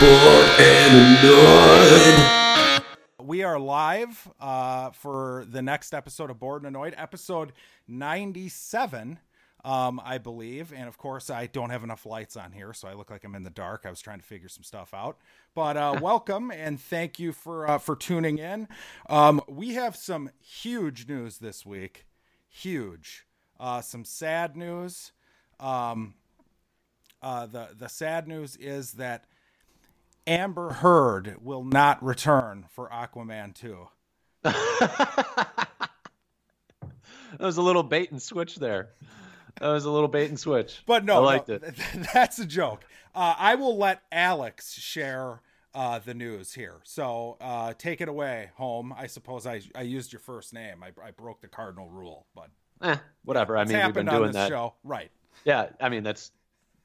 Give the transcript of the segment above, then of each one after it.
Bored and annoyed. We are live uh, for the next episode of Bored and Annoyed, episode 97, um, I believe. And of course, I don't have enough lights on here, so I look like I'm in the dark. I was trying to figure some stuff out. But uh, welcome and thank you for uh, for tuning in. Um, we have some huge news this week. Huge. Uh, some sad news. Um, uh, the the sad news is that Amber Heard will not return for Aquaman 2. that was a little bait and switch there. That was a little bait and switch. But no, I liked no, it. That's a joke. Uh, I will let Alex share uh, the news here. So uh, take it away, home. I suppose I, I used your first name. I, I broke the cardinal rule, but Eh, whatever. I mean, we've been doing that. show. Right. Yeah, I mean that's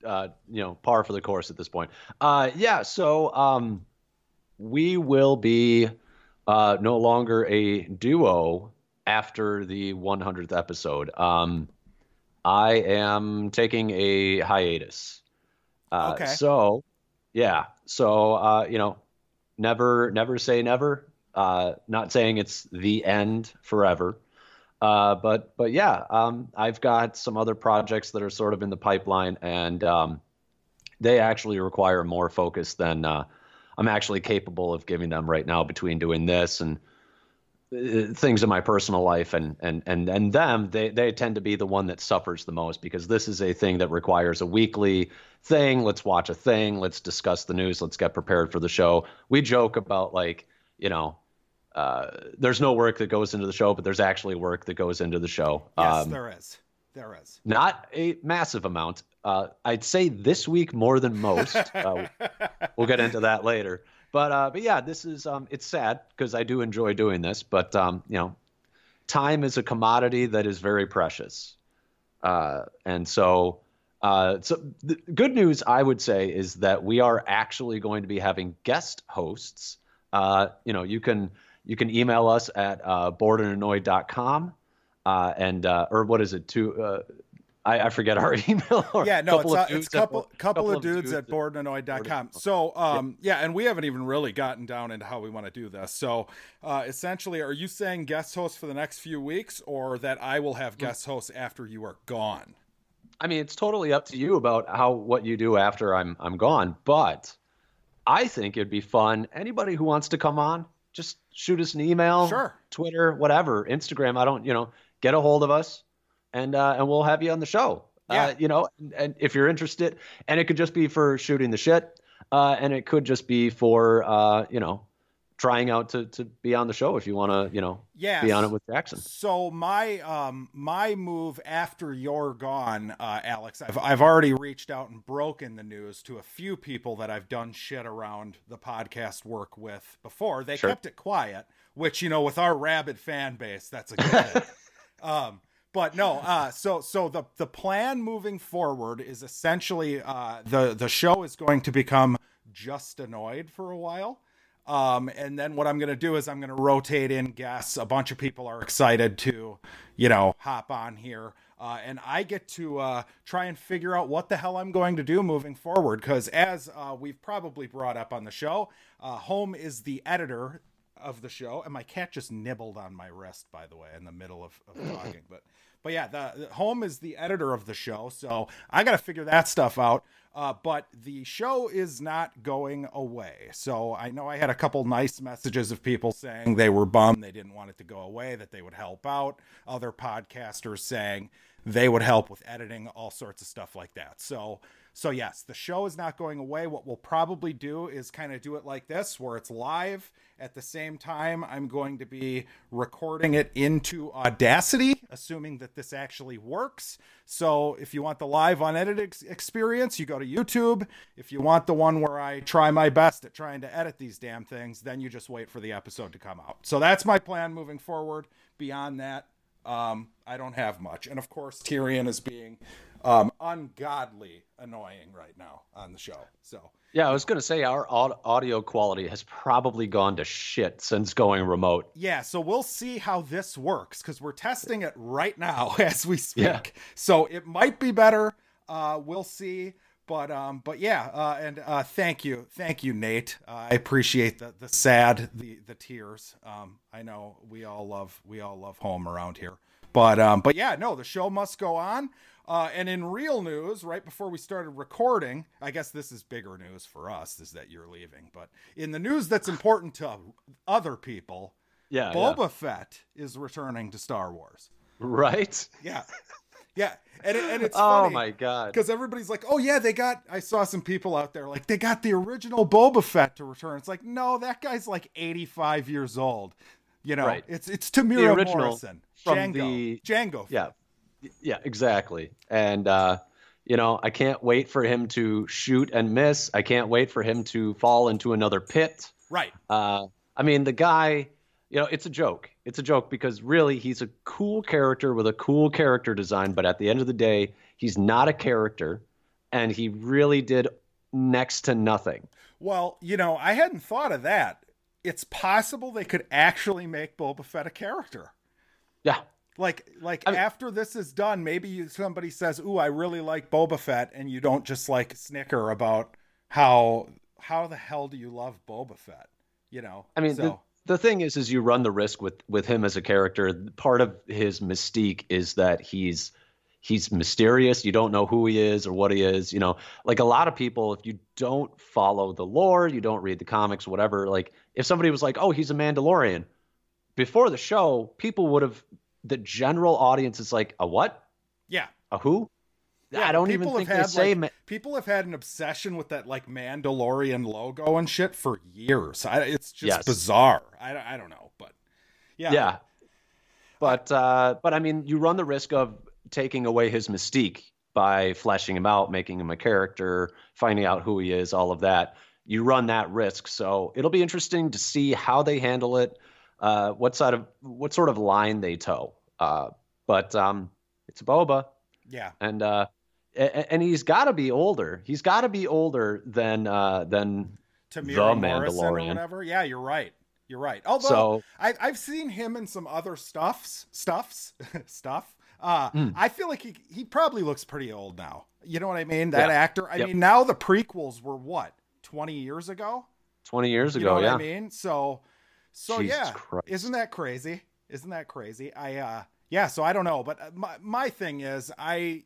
uh, you know par for the course at this point. Uh, yeah, so um, we will be uh, no longer a duo after the 100th episode. Um, I am taking a hiatus. Uh, Okay. So yeah, so uh, you know, never never say never. Uh, not saying it's the end forever. Uh, but but yeah, um, I've got some other projects that are sort of in the pipeline, and um, they actually require more focus than uh, I'm actually capable of giving them right now. Between doing this and uh, things in my personal life and and and and them, they they tend to be the one that suffers the most because this is a thing that requires a weekly thing. Let's watch a thing. Let's discuss the news. Let's get prepared for the show. We joke about like you know. Uh, there's no work that goes into the show, but there's actually work that goes into the show. Yes, Um, there is. There is. not a massive amount. Uh, I'd say this week more than most. Uh, we'll get into that later. But uh, but yeah, this is um, it's sad because I do enjoy doing this, but um, you know, time is a commodity that is very precious, uh, and so. Uh, so the good news I would say is that we are actually going to be having guest hosts. Uh, you know, you can you can email us at uh, boredandannoyed.com uh, and uh, or what is it to uh, I, I forget our email. Or yeah, no, it's, couple uh, of dudes it's couple, at, couple, of dudes, at boredandannoyed.com. So, um, yeah, and we haven't even really gotten down into how we want to do this. So, uh, essentially, are you saying guest hosts for the next few weeks, or that I will have guest hosts after you are gone? I mean, it's totally up to you about how what you do after I'm I'm gone. But I think it'd be fun. Anybody who wants to come on, just shoot us an email, Sure. Twitter, whatever, Instagram. I don't, you know, get a hold of us, and uh, and we'll have you on the show. Yeah. Uh, you know, and, and if you're interested, and it could just be for shooting the shit, uh, and it could just be for uh, you know, trying out to to be on the show if you want to, you know, be on it with Jackson. So my um my move after you're gone, uh, Alex, I've I've already reached out and broken the news to a few people that I've done shit around the podcast work with before. They Sure. kept it quiet, which you know, with our rabid fan base, that's a good thing. um but no, uh, so so the the plan moving forward is essentially uh, the the show is going to become just annoyed for a while. Um, and then what I'm going to do is I'm going to rotate in guests. A bunch of people are excited to, you know, hop on here. Uh, and I get to uh, try and figure out what the hell I'm going to do moving forward. Because as uh, we've probably brought up on the show, uh, Home is the editor of the show. And my cat just nibbled on my wrist, by the way, in the middle of, of talking. But but yeah, the, the Home is the editor of the show, so I got to figure that stuff out. Uh, but the show is not going away. So I know I had a couple nice messages of people saying they were bummed they didn't want it to go away, that they would help out. Other podcasters saying they would help with editing, all sorts of stuff like that. So so yes, the show is not going away. What we'll probably do is kind of do it like this, where it's live at the same time. I'm going to be recording it into Audacity, assuming that this actually works. So if you want the live unedited ex- experience, you go to YouTube. If you want the one where I try my best at trying to edit these damn things, then you just wait for the episode to come out. So that's my plan moving forward. Beyond that, um, I don't have much. And of course, Tyrion is being um, ungodly annoying right now on the show. So Yeah, I was going to say our audio quality has probably gone to shit since going remote. yeah, so we'll see how this works because we're testing it right now as we speak. Yeah. So it might be better. Uh, we'll see. but um, but yeah, uh, and uh, thank you, thank you, Nate. Uh, I appreciate the the sad, the the tears. Um, I know we all love we all love home around here, but um, but yeah, no, the show must go on. Uh, and in real news, right before we started recording, I guess this is bigger news for us is that you're leaving. But in the news that's important to other people, Yeah. Boba yeah. Fett is returning to Star Wars. Right. Yeah, yeah, and it, and it's oh my god. because everybody's like, "Oh yeah, they got." I saw some people out there like they got the original Boba Fett to return. It's like, no, that guy's like 85 years old. You know, Right. it's it's Temuera Morrison, from Jango, the- Jango. Fett. Yeah. Yeah, exactly. And uh you know, I can't wait for him to shoot and miss. I can't wait for him to fall into another pit. right. Uh, I mean, the guy, you know, it's a joke. It's a joke because really he's a cool character with a cool character design, but at the end of the day, he's not a character and he really did next to nothing. Well, you know, I hadn't thought of that. It's possible they could actually make Boba Fett a character. Yeah. Like, like I mean- after this is done, maybe you, somebody says, "Ooh, I really like Boba Fett," and you don't just like snicker about how how the hell do you love Boba Fett? You know, I mean, so, the, the thing is, is you run the risk with with him as a character. Part of his mystique is that he's he's mysterious. You don't know who he is or what he is. You know, like a lot of people, if you don't follow the lore, you don't read the comics, whatever. Like if somebody was like, "Oh, he's a Mandalorian," before the show, people would have. The general audience is like, "A what? yeah, A who?" Yeah, I don't even people think have they had, say. like, ma- people have had an obsession with that like Mandalorian logo and shit for years. I, it's just Yes. bizarre. I, I don't know, but yeah, yeah but uh but i mean you run the risk of taking away his mystique by fleshing him out making him a character finding out who he is all of that you run that risk so it'll be interesting to see how they handle it uh what side of what sort of line they toe uh but um it's boba yeah. and uh and he's got to be older. He's got to be older than uh, than Temuera The Morrison or Mandalorian. whatever. Yeah, you're right. You're right. Although so. I, I've seen him in some other stuffs, stuffs, stuff. Uh, Mm. I feel like he he probably looks pretty old now. You know what I mean? That Yeah. actor. I Yep. mean, now the prequels were what twenty years ago. 20 years ago, You know what yeah. I mean? So, so Jesus yeah, Christ. isn't that crazy? Isn't that crazy? I uh, yeah. So I don't know, but uh, my my thing is, I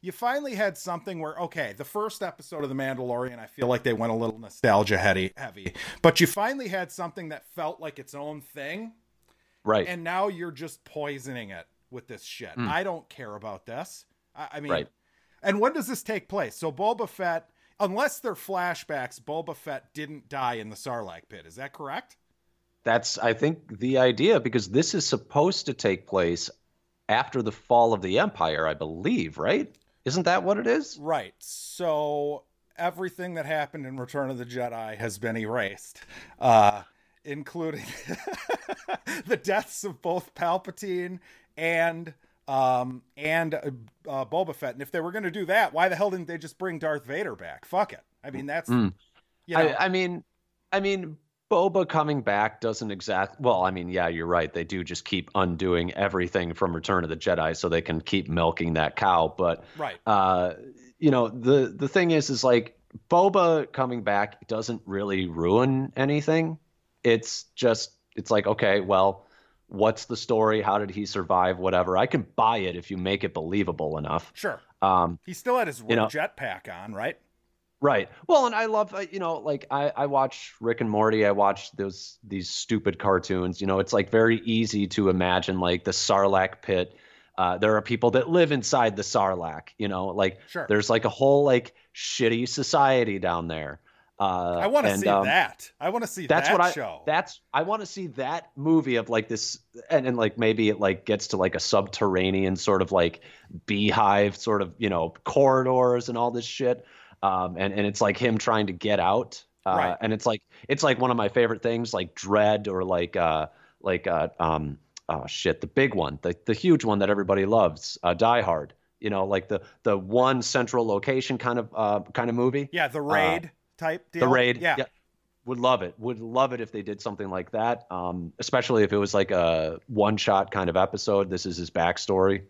you finally had something where okay, the first episode of The Mandalorian, I feel like they went a little nostalgia heavy, heavy, but you finally had something that felt like its own thing, Right. and now you're just poisoning it with this shit. Mm. I don't care about this. I, I mean, Right. and when does this take place? So Boba Fett, unless they're flashbacks, Boba Fett didn't die in the Sarlacc pit. Is that correct? That's, I think, the idea because this is supposed to take place after the fall of the Empire, I believe, right? Isn't that what it is? Right. So everything that happened in Return of the Jedi has been erased, uh, including the deaths of both Palpatine and um and uh, uh, Boba Fett. And if they were going to do that, why the hell didn't they just bring Darth Vader back? Fuck it. I mean, that's Mm. you know, I, I mean, I mean, Boba coming back doesn't exact. Well, I mean, yeah, you're right. They do just keep undoing everything from Return of the Jedi, so they can keep milking that cow. But right. uh, you know, the the thing is, is like Boba coming back doesn't really ruin anything. It's just, it's like, okay, well, what's the story? How did he survive? Whatever. I can buy it if you make it believable enough. Sure. Um, He still had his You know- jetpack on, right? Right. Well, and I love, uh, you know, like I, I watch Rick and Morty. I watch those these stupid cartoons. You know, it's like very easy to imagine like the Sarlacc pit. Uh, there are people that live inside the Sarlacc. You know, like Sure. there's like a whole like shitty society down there. Uh, I want to see um, that. I want to see That's that what I. show. That's I want to see that movie of like this, and and like maybe it like gets to like a subterranean sort of like beehive sort of you know corridors and all this shit, um, and and it's like him trying to get out, uh, Right. and it's like it's like one of my favorite things like Dread or like uh like uh um oh shit the big one the the huge one that everybody loves uh, Die Hard. You know, like the the one central location kind of uh kind of movie. yeah, the raid type deal. The raid. Yeah. Would love it. Would love it if they did something like that. Um, especially if it was like a one shot kind of episode. This is his backstory.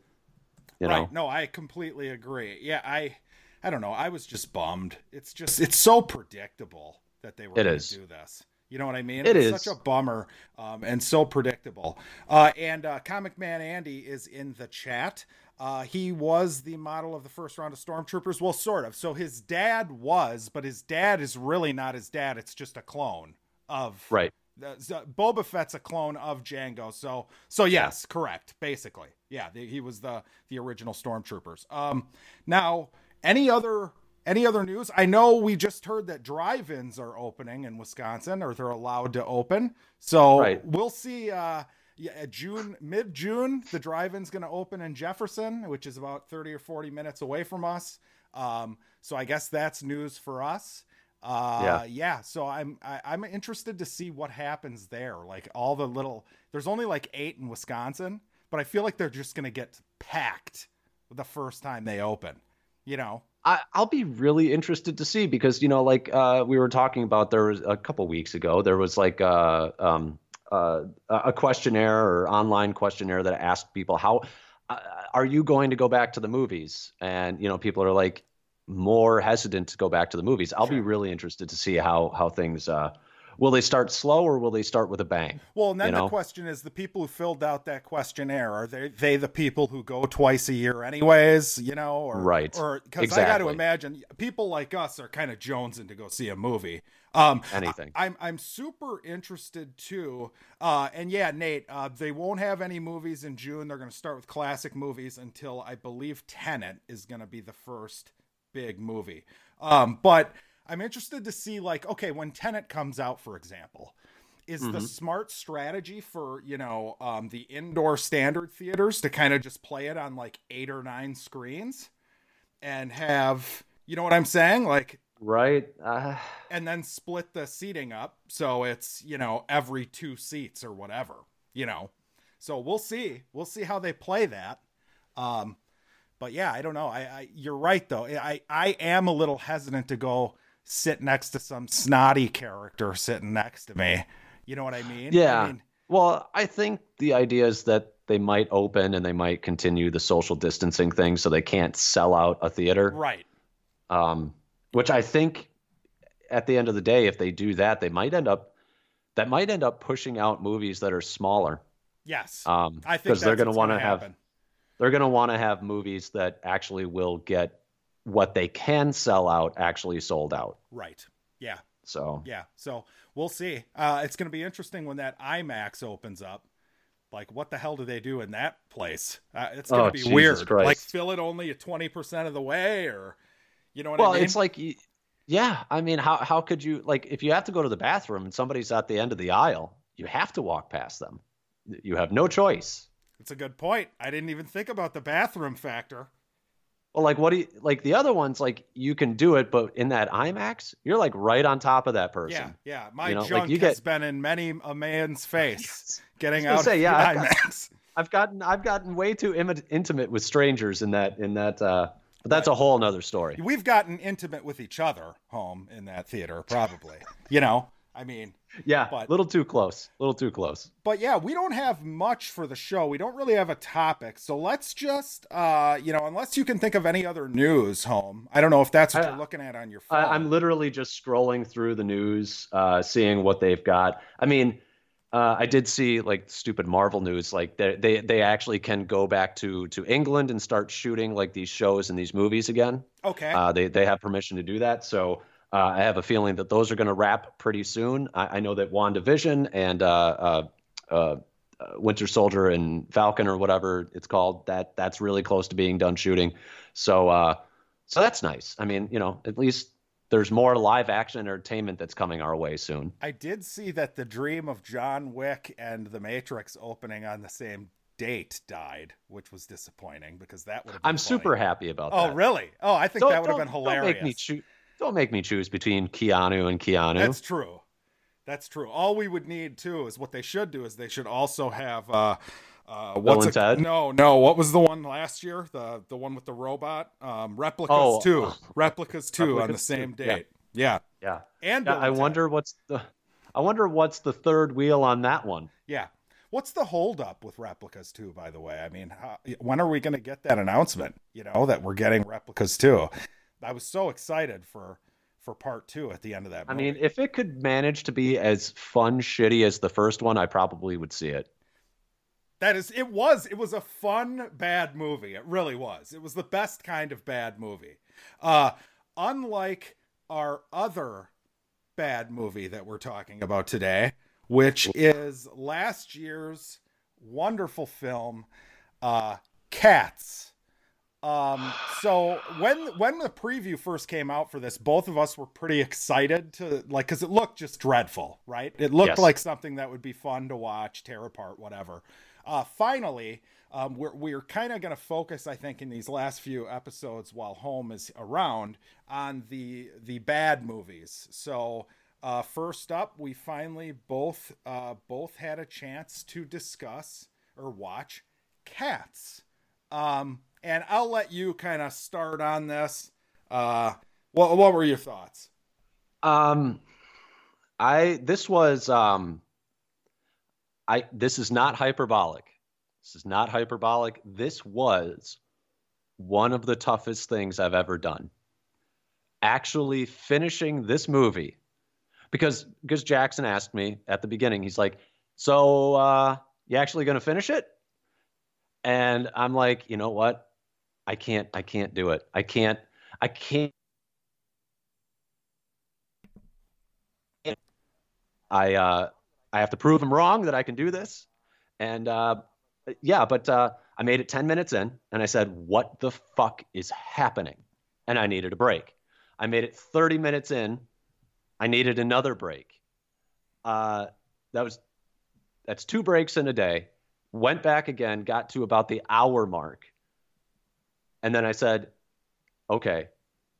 You know. No, I completely agree. Yeah, I I don't know. I was just bummed. It's just it's so predictable that they were It going is. to do this. You know what I mean? It it's is. such a bummer um, and so predictable. Uh, and uh, Comic Man Andy is in the chat. Uh, he was the model of the first round of Stormtroopers. Well, sort of. So his dad was, but his dad is really not his dad. It's just a clone of Right. the, Boba Fett's a clone of Jango. So so yes, correct. Basically, yeah, the, he was the the original stormtroopers. Um, now any other any other news? I know we just heard that drive-ins are opening in Wisconsin, or they're allowed to open. So Right. we'll see. Uh, yeah, June mid June, the drive-in's going to open in Jefferson, which is about thirty or forty minutes away from us. Um, so I guess that's news for us. Uh, Yeah. yeah. So I'm I, I'm interested to see what happens there. Like all the little, there's only like eight in Wisconsin, but I feel like they're just gonna get packed the first time they open. You know? I, I'll be really interested to see because you know, like uh, we were talking about, there was a couple weeks ago, there was like uh, um, uh, a questionnaire or online questionnaire that asked people how uh, are you going to go back to the movies, and you know, people are like more hesitant to go back to the movies. I'll be really interested to see how how things uh, will they start slow or will they start with a bang? Well, and then You the question is, the people who filled out that questionnaire are they they the people who go twice a year anyways? You know, or Right. Or because I got to imagine people like us are kind of jonesing to go see a movie. Um, Anything. I, am I'm super interested too. Uh, and yeah, Nate, uh, they won't have any movies in June. They're going to start with classic movies until I believe Tenet is going to be the first big movie. Um, but I'm interested to see like, okay, when Tenet comes out, for example, is the smart strategy for you know um, the indoor standard theaters to kind of just play it on like eight or nine screens and have you know what I'm saying, like Right. Uh, and then split the seating up so it's you know every two seats or whatever you know? So we'll see. We'll see how they play that. Um but yeah i don't know. I, I you're right though. I i am a little hesitant to go sit next to some snotty character sitting next to me you know what i mean Yeah. I mean, Well, I think the idea is that they might open and they might continue the social distancing thing so they can't sell out a theater. right Um, which I think at the end of the day, if they do that, they might end up that might end up pushing out movies that are smaller. yes Um, i think because they're going to want to have they're going to want to have movies that actually will get what they can sell out actually sold out. right yeah So Yeah, so we'll see. Uh, it's going to be interesting when that IMAX opens up. Like, what the hell do they do in that place? Uh, it's going to Oh, be Jesus weird. Christ. Like, fill it only at twenty percent of the way, or you know what well, I mean? it's like, yeah, I mean, how how could you like if you have to go to the bathroom and somebody's at the end of the aisle, you have to walk past them. You have no choice. it's a good point. I didn't even think about the bathroom factor. Well, like what do you like the other ones? Like you can do it, but in that IMAX, you're like right on top of that person. Yeah, yeah. My You know, like, junk you has get- been in many a man's face getting out say, of yeah, the I've got- IMAX. I've gotten I've gotten way too Im- intimate with strangers in that in that. uh But that's a whole nother story. We've gotten intimate with each other home in that theater, probably. you know, I mean, Yeah, But- a little too close. A little too close. but yeah, we don't have much for the show. We don't really have a topic. So let's just, uh, you know, unless you can think of any other news, home. I don't know if that's what I- you're looking at on your phone. I, I'm literally just scrolling through the news, uh, seeing what they've got. I mean, uh, I did see like stupid Marvel news, like they they they actually can go back to to England and start shooting like these shows and these movies again. okay. Uh, they they have permission to do that, so uh, I have a feeling that those are going to wrap pretty soon. I, I know that WandaVision and uh, uh, uh, uh, Winter Soldier and Falcon or whatever it's called that that's really close to being done shooting. So uh, so that's nice. I mean, you know, at least there's more live action entertainment that's coming our way soon. I did see that the dream of John Wick and The Matrix opening on the same date died, which was disappointing because that would have been I'm funny. super happy about that. Oh, that. really? Oh, I think Don't- that would have been hilarious. Don't make me choose. Don't make me choose between Keanu and Keanu. That's true. That's true. All we would need too is what they should do is they should also have uh uh what's it- Ted? No, no, what was the one last year? The the one with the robot? Um Replicas Oh, 2. uh, Replicas 2 on the same 2, date. Yeah. yeah. And Yeah, I and Ted. wonder what's the. I wonder what's the third wheel on that one. Yeah. What's the holdup with replicas two? By the way, I mean, how, when are we going to get that announcement? You know that we're getting replicas too. I was so excited for for part two at the end of that. I mean, if it could manage to be as fun shitty as the first one, I probably would see it. That is, it was, it was a fun bad movie. It really was. It was the best kind of bad movie. Uh, unlike our other bad movie that we're talking about today, which is last year's wonderful film, uh, Cats. Um, so when when the preview first came out for this, both of us were pretty excited to like because it looked just dreadful, right? It looked Yes. like something that would be fun to watch, tear apart, whatever. Uh, finally, um, we're we're kind of going to focus, I think, in these last few episodes while Home is around on the the bad movies. So uh, first up, we finally both uh, both had a chance to discuss or watch Cats. Um, and I'll let you kind of start on this. Uh, what what were your thoughts? Um, I this was um, I this is not hyperbolic. This is not hyperbolic. This was one of the toughest things I've ever done. Actually finishing this movie because because Jackson asked me at the beginning. He's like, "So, uh, you actually going to finish it?" And I'm like, "You know what? I can't I can't do it. I can't I can't I uh, I have to prove him wrong that I can do this. And uh, yeah, but uh, I made it 10 minutes in and I said, What the fuck is happening? And I needed a break. I made it 30 minutes in. I needed another break. Uh, that was that's two breaks in a day. Went back again, got to about the hour mark. And then I said, okay,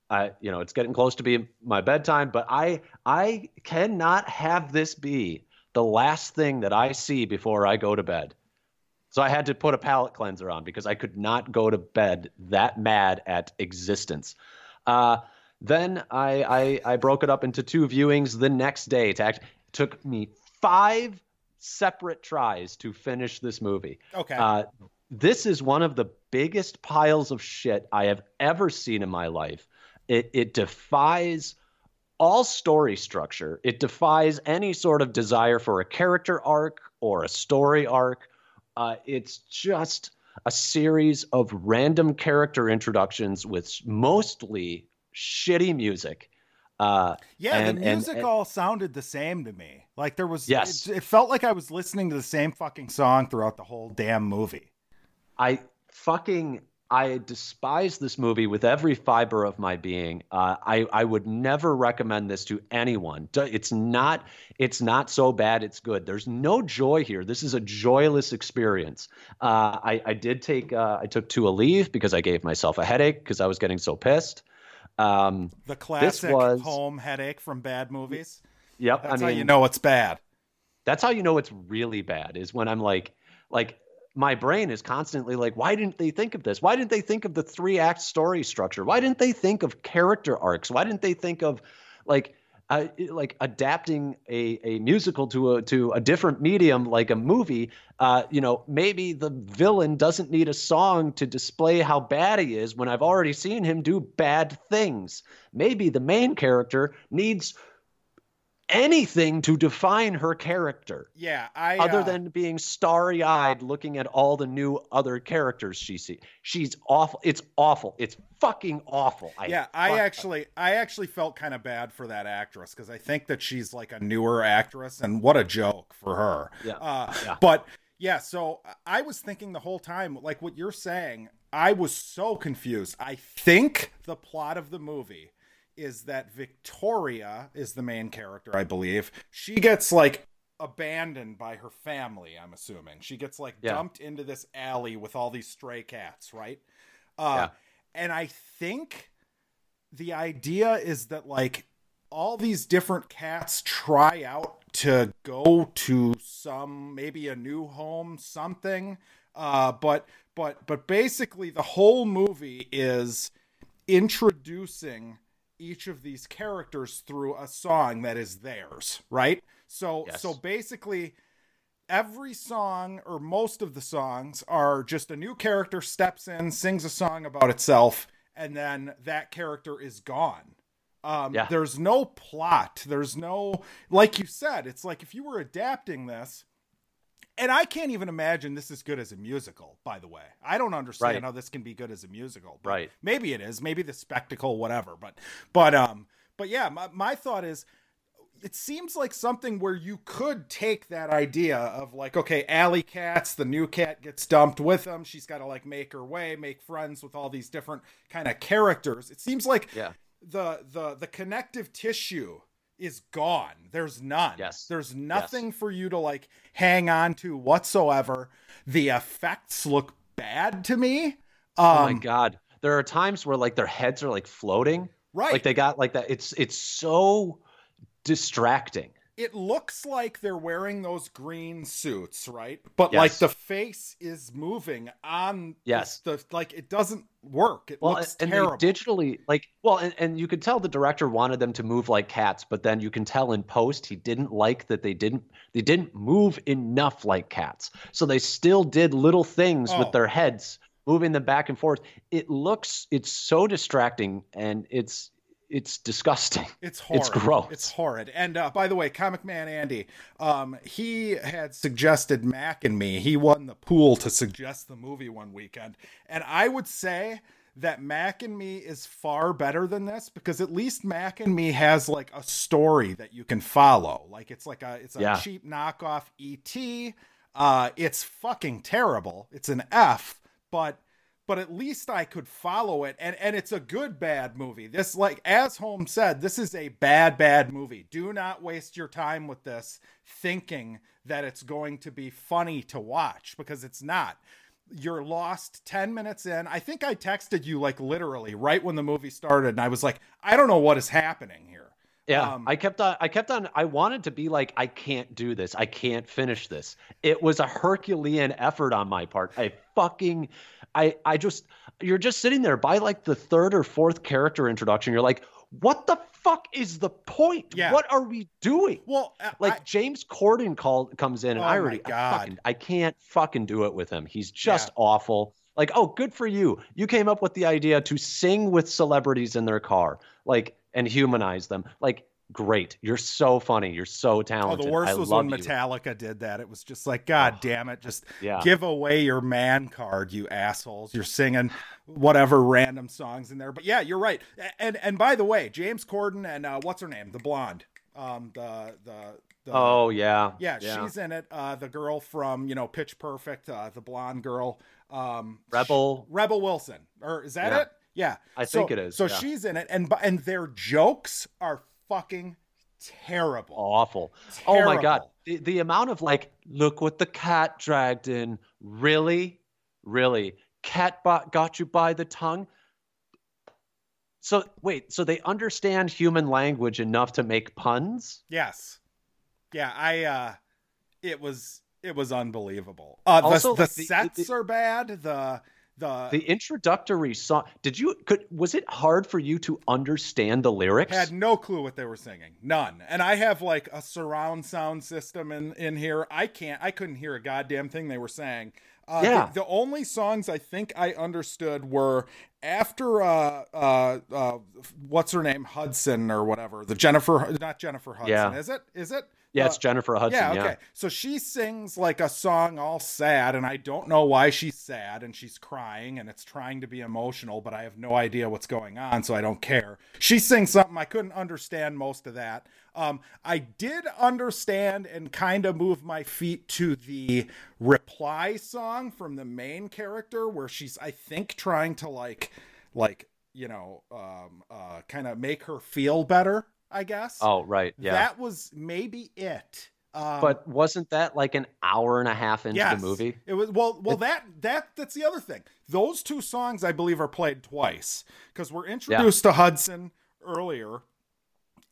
I, you know, it's getting close to being my bedtime, but I, I cannot have this be the last thing that I see before I go to bed. So I had to put a palate cleanser on because I could not go to bed that mad at existence. Uh, then I, I, I broke it up into two viewings the next day. To act, took me five separate tries to finish this movie. Okay. Uh, this is one of the biggest piles of shit I have ever seen in my life. It, it defies all story structure. It defies any sort of desire for a character arc or a story arc. Uh, it's just a series of random character introductions with mostly shitty music. Uh, yeah, and- the and- music and- all sounded the same to me. Like there was, Yes. it, it felt like I was listening to the same fucking song throughout the whole damn movie. I fucking I despise this movie with every fiber of my being. Uh, I I would never recommend this to anyone. It's not it's not so bad. It's good. There's no joy here. This is a joyless experience. Uh, I I did take uh, I took two a leave because I gave myself a headache because I was getting so pissed. Um, The classic was- home headache from bad movies. yep. That's I mean, how you know it's bad. that's how you know it's really bad is when i'm like like my brain is constantly like why didn't they think of this? Why didn't they think of the three act story structure? Why didn't they think of character arcs? Why didn't they think of like uh, like adapting a, a musical to a to a different medium like a movie? Uh, you know maybe the villain doesn't need a song to display how bad he is when i've already seen him do bad things. Maybe the main character needs anything to define her character Yeah, I other uh, than being starry-eyed looking at all the new other characters she sees. She's awful. It's awful. It's fucking awful. I yeah, I actually, I actually felt kind of bad for that actress because I think that she's like a newer actress, and what a joke for her. Yeah, Uh, yeah. But yeah, so I was thinking the whole time, like what you're saying, I was so confused. I think the plot of the movie is that Victoria is the main character, I believe. She gets like abandoned by her family, I'm assuming. She gets like Yeah. dumped into this alley with all these stray cats, right? Uh, And I think the idea is that like all these different cats try out to go to some maybe a new home something uh but but but basically the whole movie is introducing each of these characters through a song that is theirs right so Yes. so basically every song or most of the songs are just a new character steps in sings a song about itself and then that character is gone. Um, Yeah. There's no plot. There's no, like you said, it's like if you were adapting this, and I can't even imagine this is good as a musical, by the way. I don't understand Right. how this can be good as a musical. but Right. Maybe it is. Maybe the spectacle, whatever. But, but, um, but yeah, my, my thought is it seems like something where you could take that idea of like, okay, Alley Cats, the new cat gets dumped with them. She's got to like make her way, make friends with all these different kind of characters. It seems like Yeah. the the the connective tissue is gone. There's none. Yes. There's nothing for you to like hang on to whatsoever. The effects look bad to me. Um, oh my god. There are times where like their heads are like floating. Right. Like they got like that. It's it's so distracting. It looks like they're wearing those green suits, right? But like the face is moving on Yes. the, like it doesn't work. It Well, looks and terrible. digitally like well, and, and you could tell the director wanted them to move like cats, but then you can tell in post he didn't like that they didn't they didn't move enough like cats. So they still did little things Oh. with their heads, moving them back and forth. It looks it's so distracting and it's it's disgusting. It's horrid. It's gross. It's horrid. And uh, by the way, Comic Man Andy, um, he had suggested Mac and me. He won the pool to suggest the movie one weekend, and I would say that Mac and Me is far better than this because at least Mac and Me has like a story that you can follow. Like it's like a it's a Yeah. cheap knockoff ET. Uh, it's fucking terrible. It's an F, but but at least I could follow it and and it's a good bad movie. This like as Holmes said, this is a bad bad movie. Do not waste your time with this thinking that it's going to be funny to watch because it's not. You're lost 10 minutes in. I think I texted you like literally right when the movie started and I was like, I don't know what is happening here. Yeah, Um, I kept on. I kept on. I wanted to be like, I can't do this. I can't finish this. It was a Herculean effort on my part. I fucking, I, I just, you're just sitting there by like the third or fourth character introduction. You're like, what the fuck is the point? Yeah. What are we doing? Well, I- Like I- James Corden called comes in, and Oh I already, I, fucking, I can't fucking do it with him. He's just Yeah. awful. Like, oh, good for you. You came up with the idea to sing with celebrities in their car, like, and humanize them. Like, great. You're so funny. You're so talented. Oh, the worst I was when you. Metallica did that. It was just like, God damn it, just Yeah. give away your man card, you assholes. You're singing whatever random songs in there. But yeah, you're right. And and by the way, James Corden and uh, what's her name, the blonde, um, the the. the Oh yeah. yeah, she's in it. Uh, the girl from you know Pitch Perfect, uh, the blonde girl, um, Rebel. Rebel Wilson, or is that Yeah. it? Yeah, I So- think it is, So yeah. she's in it, and and their jokes are fucking terrible. Awful. Oh my god. The, the amount of like, look what the cat dragged in. Really, really, cat bo- got you by the tongue. So wait, so they understand human language enough to make puns? Yes. Yeah, I uh it was it was unbelievable. Uh the, Also, the like, the- sets the- are bad. The the, The introductory song. Did you could was it hard for you to understand the lyrics? I had no clue what they were singing. None. And I have like a surround sound system in in here. I can't I couldn't hear a goddamn thing they were saying. Uh, Yeah. the, the only songs I think I understood were after uh uh uh what's her name Hudson or whatever the Jennifer not Jennifer Hudson Yeah. is it is it yeah, Uh, it's Jennifer Hudson. yeah, Yeah, okay. So she sings like a song all sad, and I don't know why she's sad and she's crying and it's trying to be emotional, but I have no idea what's going on, so I don't care. She sings something I couldn't understand most of that. Um, I did understand and kind of move my feet to the reply song from the main character, where she's I think trying to like, like you know, um, uh, kind of make her feel better. I guess. Oh, right. Yeah. That was maybe it. Um, but wasn't that like an hour and a half into yes, the movie? It was well. Well, that that that's the other thing. Those two songs, I believe, are played twice because we're introduced to Hudson earlier,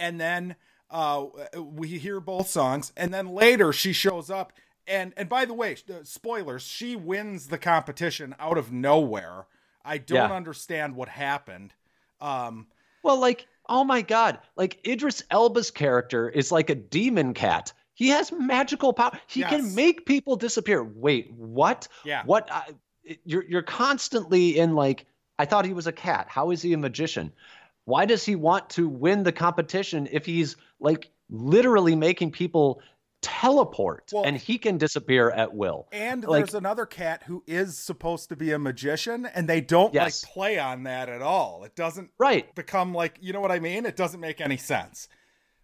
and then uh, we hear both songs, and then later she shows up. And and by the way, uh, spoilers: she wins the competition out of nowhere. I don't Yeah. understand what happened. Um, Well, like, oh my god, like Idris Elba's character is like a demon cat. He has magical power. He Yes. can make people disappear. Wait, what? Yeah. What? I, you're you're constantly in like, I thought he was a cat. How is he a magician? Why does he want to win the competition if he's like literally making people teleport Well- and he can disappear at will? And Like- there's another cat who is supposed to be a magician, and they don't Yes. like play on that at all. It doesn't Right. become like you know what I mean. It doesn't make any sense.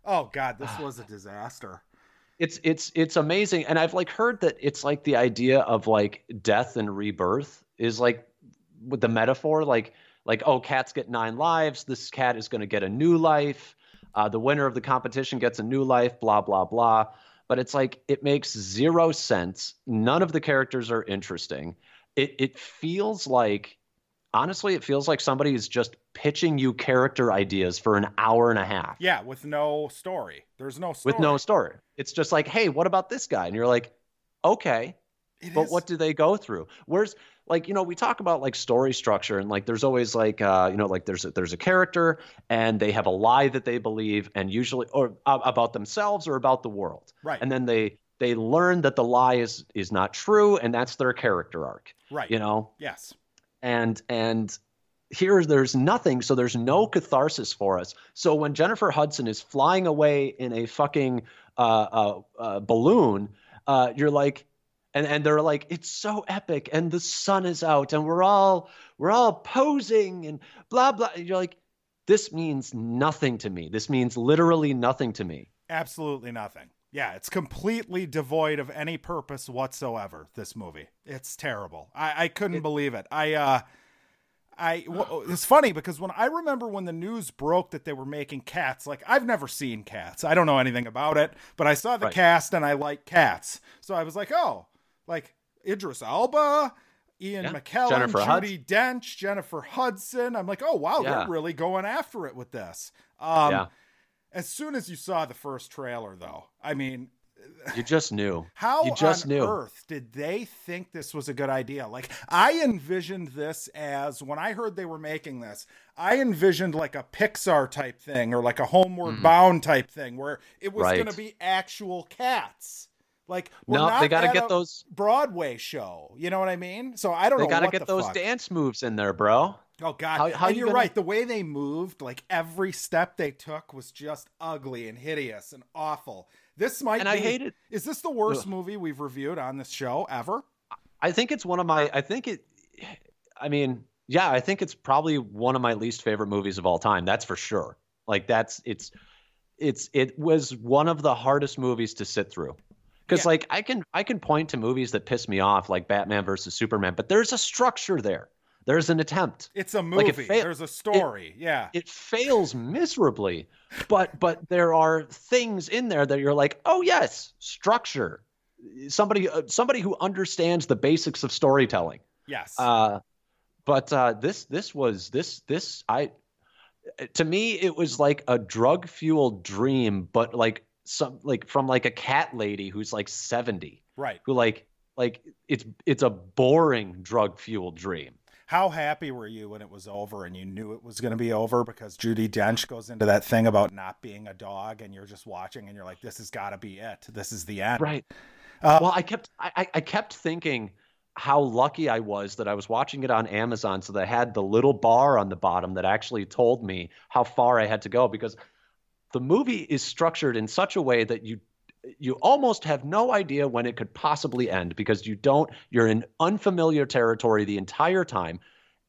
Oh God, this was a disaster. it's it's it's amazing and i've like heard that it's like the idea of like death and rebirth is like with the metaphor like like oh cats get nine lives this cat is going to get a new life uh, the winner of the competition gets a new life blah blah blah but it's like it makes zero sense none of the characters are interesting it it feels like honestly it feels like somebody is just pitching you character ideas for an hour and a half Yeah, with no story. There's no story. with no story. It's just like, hey, what about this guy? And you're like, okay, It but is- what do they go through? Where's like, you know, we talk about like story structure and like there's always like uh, you know, like there's a, there's a character and they have a lie that they believe and usually or uh, about themselves or about the world. right? And then they they learn that the lie is is not true and that's their character arc, right. you know? Yes. and and here there's nothing so there's no catharsis for us so when jennifer hudson is flying away in a fucking uh, uh, uh, balloon uh, you're like and and they're like it's so epic and the sun is out and we're all we're all posing and blah blah and you're like this means nothing to me this means literally nothing to me Absolutely nothing. Yeah, it's completely devoid of any purpose whatsoever. This movie, it's terrible. I, I couldn't believe it. I, uh, I, well, it's funny because when I remember when the news broke that they were making cats, like I've never seen cats. I don't know anything about it, but I saw the Right. cast and I like cats. So I was like, oh, like Idris Elba, Ian Yeah. McKellen, Jennifer Judi Dench, Jennifer Hudson. I'm like, oh wow, Yeah. they're really going after it with this. Um, yeah as soon as you saw the first trailer, though, I mean, you just knew how You just on knew. earth did they think this was a good idea? Like, I envisioned this as when I heard they were making this, I envisioned like a Pixar type thing or like a Homeward Mhm. Bound type thing where it was Right. going to be actual cats. Like, no they got to get those Broadway show. You know what I mean? So I don't know. they got to get those fuck. dance moves in there bro Oh God! How- how and you you're gonna- right. The way they moved, like every step they took, was just ugly and hideous and awful. This might and be. i hate it Is this the worst Ugh. movie we've reviewed on this show ever? I think it's one of my. I think it. I mean, yeah, I think it's probably one of my least favorite movies of all time. That's for sure. Like that's it's, it's it was one of the hardest movies to sit through. Because Yeah. like I can I can point to movies that piss me off like Batman versus Superman, but there's a structure there. There's an attempt. It's a Like, movie. it fail- There's a story. yeah. It fails miserably, but but there are things in there that you're like, oh yes, structure. Somebody uh, somebody who understands the basics of storytelling. yes. Uh, but uh, this this was this this I to me it was like a drug fueled dream, but like some like from like a cat lady who's like seventy, right. who like like it's it's a boring drug fueled dream. How happy were you when it was over and you knew it was going to be over because Judi Dench goes into that thing about not being a dog and you're just watching and you're like, this has got to be it. This is the end. Right. Uh, well, I kept I, I- I kept thinking how lucky I was that I was watching it on Amazon, so that I had the little bar on the bottom that actually told me how far I had to go because the movie is structured in such a way that you you almost have no idea when it could possibly end because you don't you're in unfamiliar territory the entire time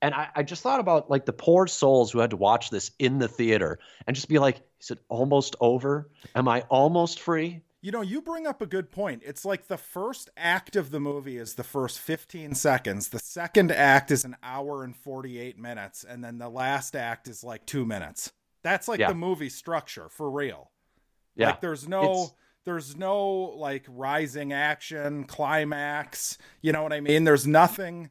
and I, I just thought about like the poor souls who had to watch this in the theater and just be like is it almost over am i almost free You know, you bring up a good point. It's like the first act of the movie is the first 15 seconds. The second act is an hour and 48 minutes. And then the last act is like two minutes. That's like Yeah. the movie structure for real. yeah Like there's no. It's- there's no like rising action climax you know what i mean there's nothing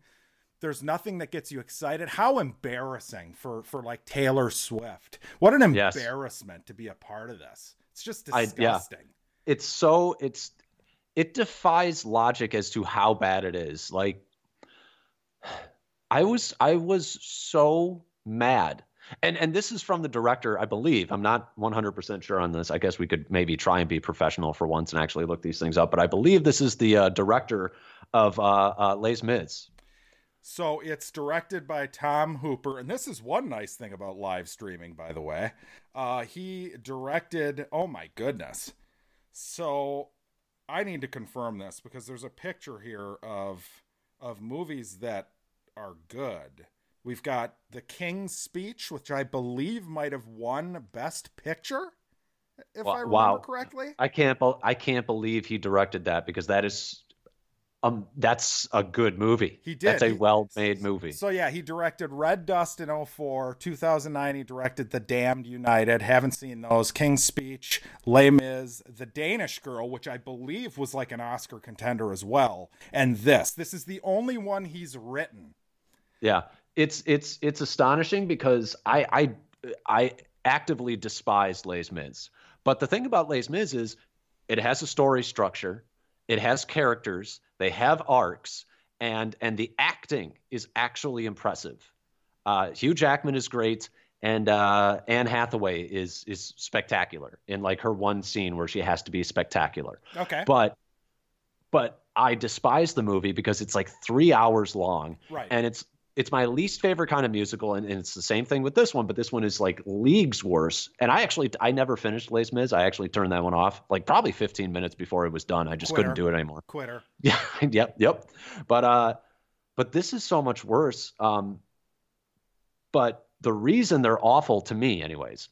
there's nothing that gets you excited how embarrassing for for like taylor swift what an Yes. embarrassment to be a part of this it's just I- yeah. disgusting it's so it's it defies logic as to how bad it is like i was i was so mad and and this is from the director i believe i'm not 100% sure on this i guess we could maybe try and be professional for once and actually look these things up but i believe this is the uh, director of uh, uh les mis So it's directed by Tom Hooper, and this is one nice thing about live streaming, by the way. Uh, he directed. Oh my goodness! So I need to confirm this because there's a picture here of of movies that are good. We've got The King's Speech, which I believe might have won Best Picture, if I remember Wow. correctly. I can't. bel I can't believe he directed that because that is, um, that's a good movie. He did. That's a He- well-made movie. So yeah, he directed Red Dust in 04, 2009 he directed The Damned United. Haven't seen those. King's Speech, Les Mis, The Danish Girl, which I believe was like an Oscar contender as well, and this. This is the only one he's written. Yeah, it's it's it's astonishing because I I I actively despise Les Mis. But the thing about Les Mis is it has a story structure, it has characters, they have arcs, and and the acting is actually impressive. Uh, Hugh Jackman is great, and uh, Anne Hathaway is is spectacular in like her one scene where she has to be spectacular Okay. but but I despise the movie because it's like three hours long, right. and it's it's my least favorite kind of musical, and, and it's the same thing with this one, but this one is like leagues worse. And I actually I never finished Les Mis. I actually turned that one off like probably 15 minutes before it was done. I just Quitter. couldn't do it anymore. Quitter. Yeah, yep, yep. But uh, but this is so much worse. Um, but the reason they're awful to me, anyways,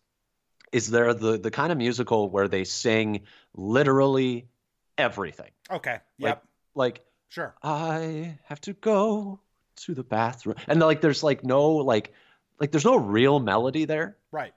is they're the the kind of musical where they sing literally everything. Okay. Yep. Like sure. I have to go to the bathroom, and like there's like no like like there's no real melody there. Right.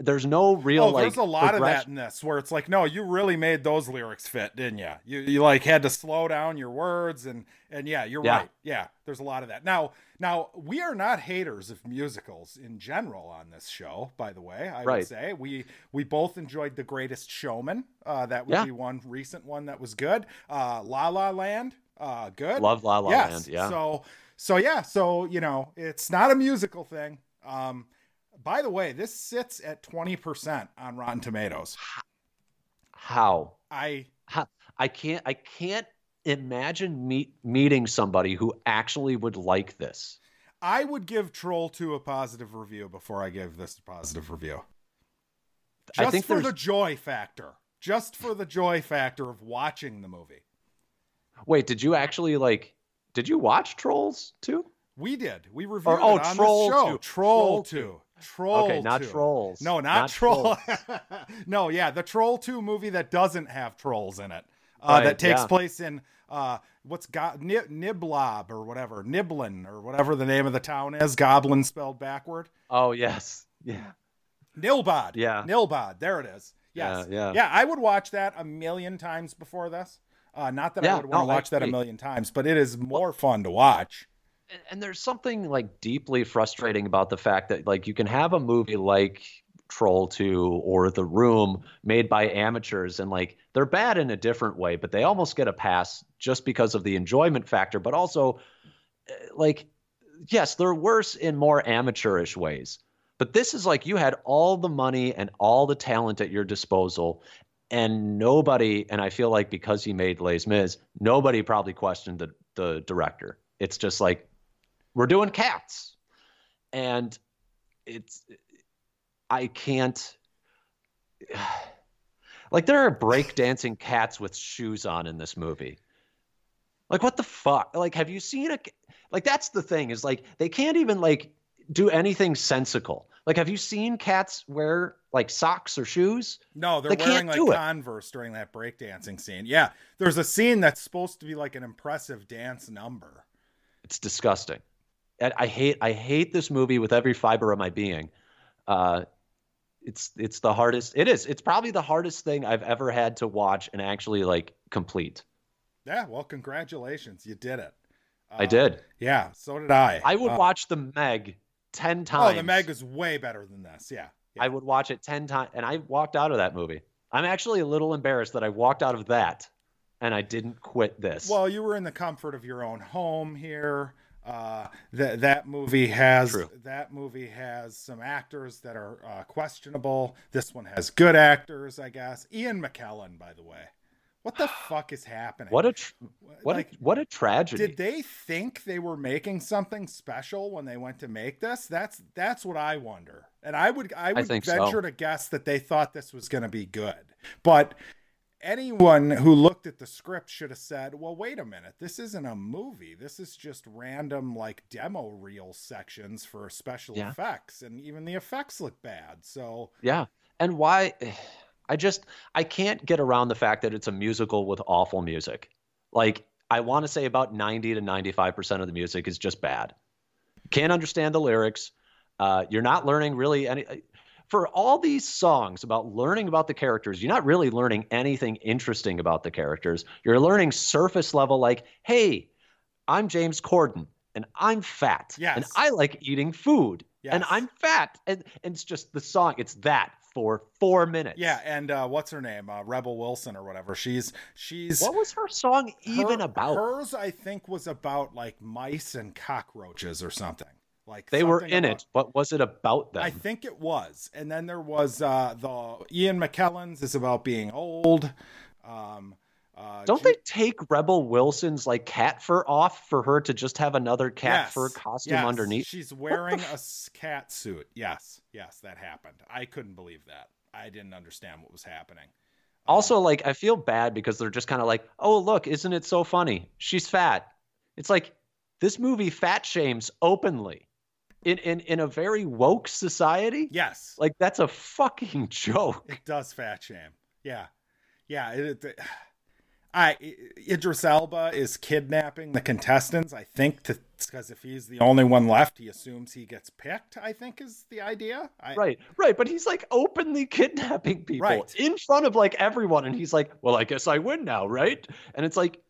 There's no real oh, like there's a lot of that in this where it's like, no, you really made those lyrics fit, didn't you? You you like had to slow down your words and and yeah, you're Yeah. right. Yeah, there's a lot of that. Now now we are not haters of musicals in general on this show. By the way, I would say we we both enjoyed The Greatest Showman. Uh, that would Yeah. be one recent one that was good. Uh, La La Land, uh, good. Love La La yes. Land. Yeah. So so yeah, so you know, it's not a musical thing. Um by the way, this sits at 20% on Rotten Tomatoes. How? I I can't I can't imagine meet, meeting somebody who actually would like this. I would give Troll 2 a positive review before I give this a positive review. I Just think for there's- the joy factor. Just for the joy factor of watching the movie. Wait, did you actually like did you watch Trolls too? We did. We reviewed oh, it on Troll the show. 2. Troll Troll 2. Troll okay, not 2. Trolls. No, not, Troll. no, yeah, the Troll 2 movie that doesn't have trolls in it. Uh, Right, that takes yeah. place in uh, what's got Nib- Niblob or whatever, Niblin or whatever the name of the town is. Goblin spelled backward. Oh yes. Yeah. Nilbog. Yeah. Nilbog. There it is. Yes. Yeah, yeah. I would watch that a million times before this. Uh, not that I would want to no, watch that a million times, but it is more fun to watch. and, and there's something like deeply frustrating about the fact that like you can have a movie like Troll 2 or The Room made by amateurs and like they're bad in a different way, but they almost get a pass just because of the enjoyment factor, but also eh, like yes, they're worse in more amateurish ways. But this is like you had all the money and all the talent at your disposal and nobody and I feel like because he made Les Mis, nobody probably questioned the the director. It's just like we're doing cats. And it's i can't like there are breakdancing cats with shoes on in this movie. Like what the fuck? Like have you seen a like that's the thing is like they can't even like do anything sensical like have you seen cats wear like socks or shoes No, they're They wearing like it. Converse during that breakdancing scene. Yeah, there's a scene that's supposed to be like an impressive dance number. it's disgusting and i hate i hate this movie with every fiber of my being uh it's it's the hardest it is it's probably the hardest thing i've ever had to watch and actually like complete Yeah, well, congratulations, you did it. i Uh, did Yeah, so did I. i would Uh, watch the meg 10 times Oh, the Meg is way better than this. Yeah. yeah. i would watch it 10 times and i walked out of that movie i'm actually a little embarrassed that i walked out of that and i didn't quit this Well, you were in the comfort of your own home here. Uh, that that movie has True. that movie has some actors that are uh, questionable. This one has good actors, I guess. Ian McKellen, by the way, What the fuck is happening? What a tr- what like, a, what a tragedy. did they think they were making something special when they went to make this? That's that's what I wonder. And I would I would think venture so. to guess that they thought this was going to be good. But anyone who looked at the script should have said, "Well, wait a minute. This isn't a movie. This is just random like demo reel sections for special Yeah. effects and even the effects look bad." So, Yeah. And why I just I can't get around the fact that it's a musical with awful music. Like I want to say about 90 to 95% of the music is just bad. Can't understand the lyrics. Uh, you're not learning really any for all these songs about learning about the characters, you're not really learning anything interesting about the characters. You're learning surface level like, "Hey, I'm James Corden and I'm fat and I like eating food and I'm fat." And, and it's just the song, it's that for 4 minutes. yeah, and uh, what's her name? Uh, Rebel Wilson or whatever. She's she's What was her song even her- about? Hers, I think, was about like mice and cockroaches or something. Like they were in about- it, but was it about them? I think it was. And then there was uh, the Ian McKellen's is about being old. Um, uh, Don't Ju- they take Rebel Wilson's like cat fur off for her to just have another cat Yes, fur costume yes. underneath? She's wearing a cat suit. Yes, yes, that happened. I couldn't believe that. I didn't understand what was happening. Also, like I feel bad because they're just kind of like, "Oh, look, isn't it so funny? She's fat." It's like this movie fat shames openly in in in a very woke society. Yes, Like that's a fucking joke. it does fat shame. Yeah, yeah. It, it, I Idris Elba is kidnapping the contestants. I think to because if he's the only one left, he assumes he gets picked. I think is the idea. I, Right, right, but he's like openly kidnapping people Right. in front of like everyone, and he's like, "Well, I guess I win now, right?" And it's like,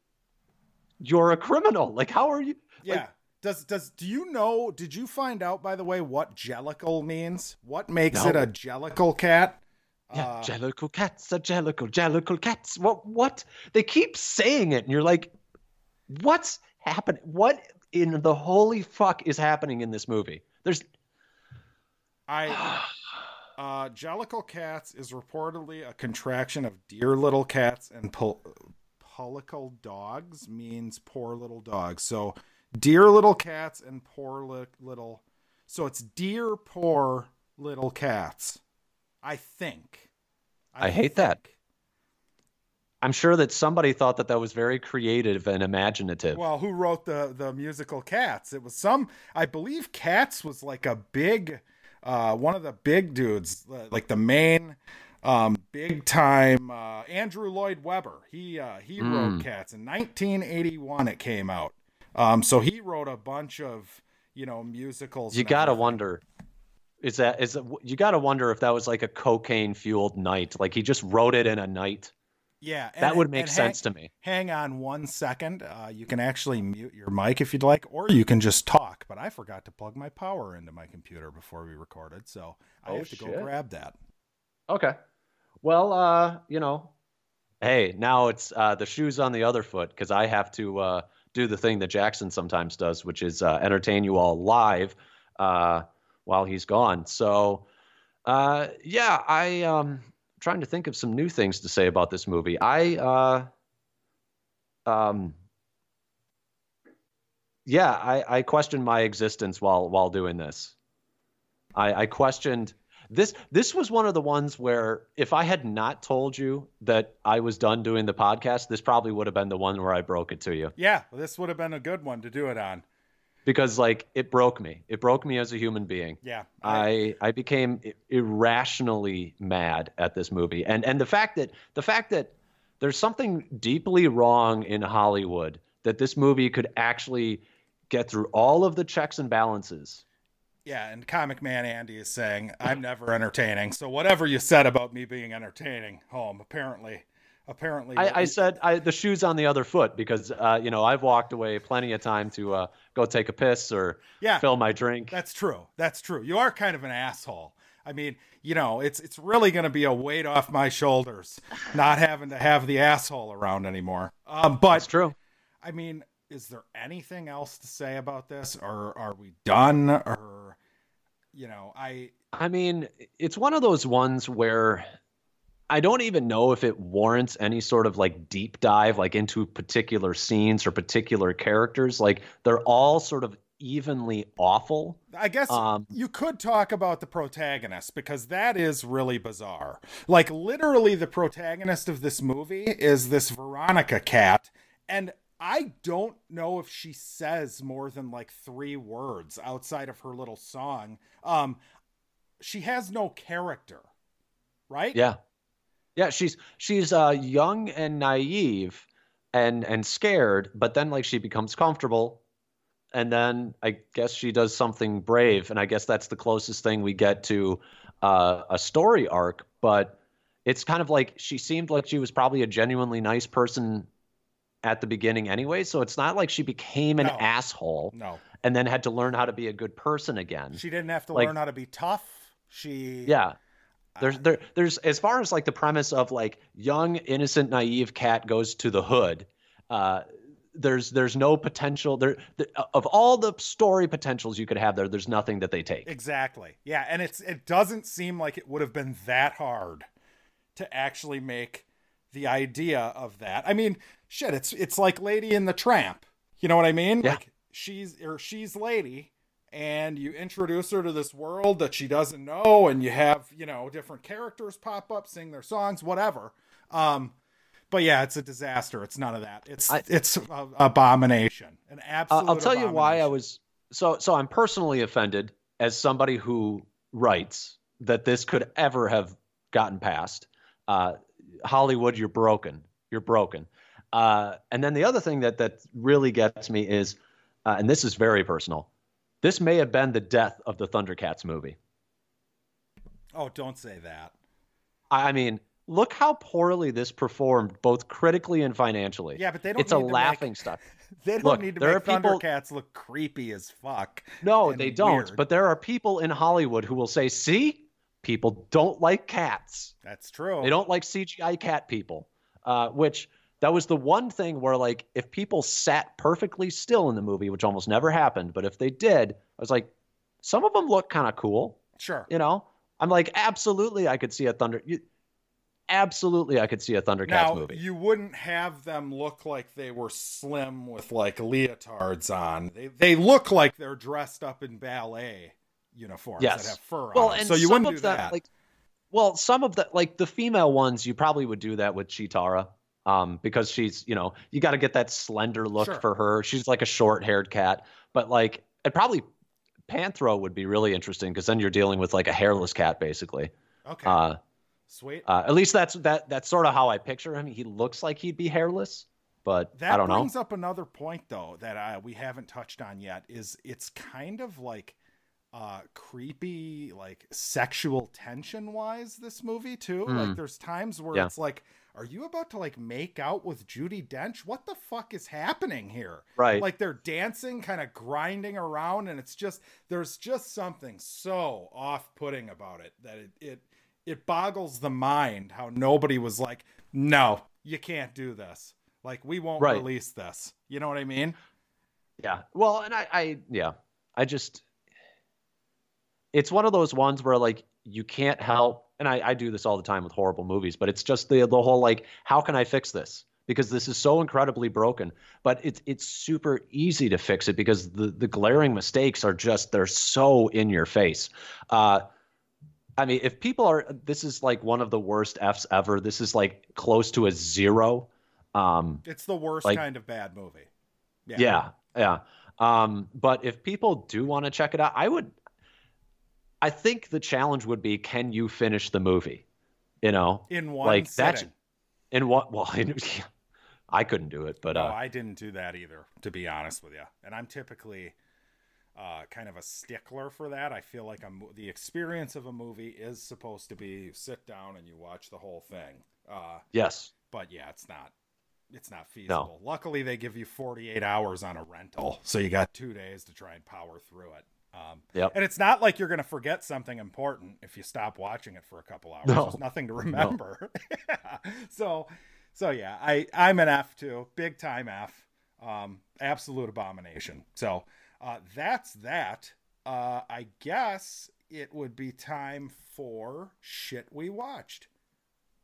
"You're a criminal. Like, how are you?" Yeah. does does do you know? Did you find out by the way what jellicle means? What makes No. it a jellicle cat? Yeah, Uh, jellicle cats, a jellicle, jellicle cats. What? What? They keep saying it, and you're like, "What's happening? What in the holy fuck is happening in this movie?" There's I uh, jellicle cats is reportedly a contraction of dear little cats and pul- pullicle dogs means poor little dogs. So dear little cats and poor li- little. So it's dear poor little cats. I think. I hate that. I'm sure that somebody thought that that was very creative and imaginative. Well, who wrote the the musical Cats? It was some. I believe Cats was like a big, uh, one of the big dudes, uh, like the main, um, big time uh, Andrew Lloyd Webber. He uh, he Hmm. wrote Cats in 1981. It came out. Um, so he wrote a bunch of you know musicals. you gotta everything. wonder is that is that, you gotta wonder if that was like a cocaine fueled night like he just wrote it in a night Yeah, and- that would make and sense hang, to me Hang on one second. Uh, you can actually mute your mic if you'd like, or you can just talk. But I forgot to plug my power into my computer before we recorded, so I Oh, have to go grab that. okay well uh you know hey now it's uh the shoes on the other foot because i have to uh do the thing that jackson sometimes does which is uh, entertain you all live uh while he's gone. So uh yeah i um trying to think of some new things to say about this movie. I uh um yeah i i questioned my existence while while doing this. I i questioned this this was one of the ones where if i had not told you that i was done doing the podcast this probably would have been the one where i broke it to you. Yeah, this would have been a good one to do it on. Because like it broke me it broke me as a human being Yeah, I I became irrationally mad at this movie, and and the fact that the fact that there's something deeply wrong in Hollywood that this movie could actually get through all of the checks and balances. yeah. And Comic Man Andy is saying I'm never entertaining. So whatever you said about me being entertaining, home apparently, apparently, I, I said I, the shoes on the other foot because uh, you know I've walked away plenty of time to uh, go take a piss or yeah, fill my drink. That's true. That's true. You are kind of an asshole. I mean, you know, it's it's really going to be a weight off my shoulders not having to have the asshole around anymore. Um, That's true. I mean, is there anything else to say about this, or are we done? Or you know, I I mean, it's one of those ones where I don't even know if it warrants any sort of like deep dive like into particular scenes or particular characters. Like they're all sort of evenly awful. I guess Um, you could talk about the protagonist because that is really bizarre. Like literally the protagonist of this movie is this Veronica cat and I don't know if she says more than like 3 words outside of her little song. Um she has no character. Right? Yeah. Yeah, she's she's uh young and naive and and scared, but then like she becomes comfortable and then I guess she does something brave and I guess that's the closest thing we get to uh a story arc, but it's kind of like she seemed like she was probably a genuinely nice person at the beginning anyway, so it's not like she became an No. asshole No. and then had to learn how to be a good person again. She didn't have to Like- learn how to be tough. She Yeah. There's there there's as far as like the premise of like young innocent naive cat goes to the hood. Uh, there's there's no potential there th- of all the story potentials you could have there. There's nothing that they take. Exactly. Yeah, and it's it doesn't seem like it would have been that hard to actually make the idea of that. I mean, shit, it's it's like Lady in the Tramp. You know what I mean? Yeah. Like she's or she's Lady and you introduce her to this world that she doesn't know and you have, you know, different characters pop up, sing their songs, whatever. Um but yeah, it's a disaster. It's none of that. It's I- it's a, abomination. An absolute I'll tell you why I was so so. I'm personally offended as somebody who writes that this could ever have gotten past. Uh, Hollywood, you're broken. You're broken. Uh, and then the other thing that that really gets me is, uh, and this is very personal. This may have been the death of the Thundercats movie. Oh, don't say that. I mean, look how poorly this performed, both critically and financially. Yeah, but they don't It's a need to make- laughing stock. They don't Look, need to there make are people- Thundercats look creepy as fuck. No, they don't. weird. But there are people in Hollywood who will say, "See, people don't like cats. That's true. They don't like CGI cat people." Uh, which that was the one thing where, like, if people sat perfectly still in the movie, which almost never happened, but if they did, I was like, some of them look kind of cool. Sure. You know, I'm like, absolutely, I could see a Thunder. You, absolutely, I could see a Thundercats Now movie. you wouldn't have them look like they were slim with like leotards on. They they look like they're dressed up in ballet uniforms Yes. that have fur well, on. and So you some wouldn't of do them, that. like, well, some of the like the female ones, you probably would do that with Cheetara, um, because she's, you know, you got to get that slender look Sure. for her. She's like a short-haired cat, but like, it probably Panthro would be really interesting because then you're dealing with like a hairless cat, basically. okay. Uh, Sweet. uh, at least that's that that's sort of how I picture him. He looks like he'd be hairless, but That I don't know. brings up another point though that uh, we haven't touched on yet. Is it's kind of like uh creepy like sexual tension wise this movie too Hmm. like there's times where Yeah. it's like are you about to like make out with Judi Dench what the fuck is happening here Right. like they're dancing kind of grinding around and it's just there's just something so off-putting about it that it it, it boggles the mind how nobody was like no you can't do this like we won't Right. release this you know what i mean Yeah. Well, and I, I, yeah, I just, it's one of those ones where like you can't help, and I, I do this all the time with horrible movies, but it's just the the whole like, how can I fix this? Because this is so incredibly broken. But it's it's super easy to fix it because the the glaring mistakes are just they're so in your face. Uh, I mean, if people are, this is like one of the worst f's ever. This is like close to a zero. Um, it's the worst Like- kind of bad movie yeah, yeah. Um, but if people do want to check it out, I would. I think the challenge would be, can you finish the movie? You know, in one like that's in what? Well, I couldn't do it, but no uh, i didn't do that either to be honest with you and i'm typically uh, kind of a stickler for that. I feel like I'm, the experience of a movie is supposed to be you sit down and you watch the whole thing uh, yes, but yeah it's not it's not feasible. Luckily they give you 48 hours on a rental so you got two days to try and power through it um, Yep. and it's not like you're going to forget something important if you stop watching it for a couple hours No. there's nothing to remember so so yeah i i'm an f too big time f um, absolute abomination so uh, that's that uh, i guess it would be time for shit we watched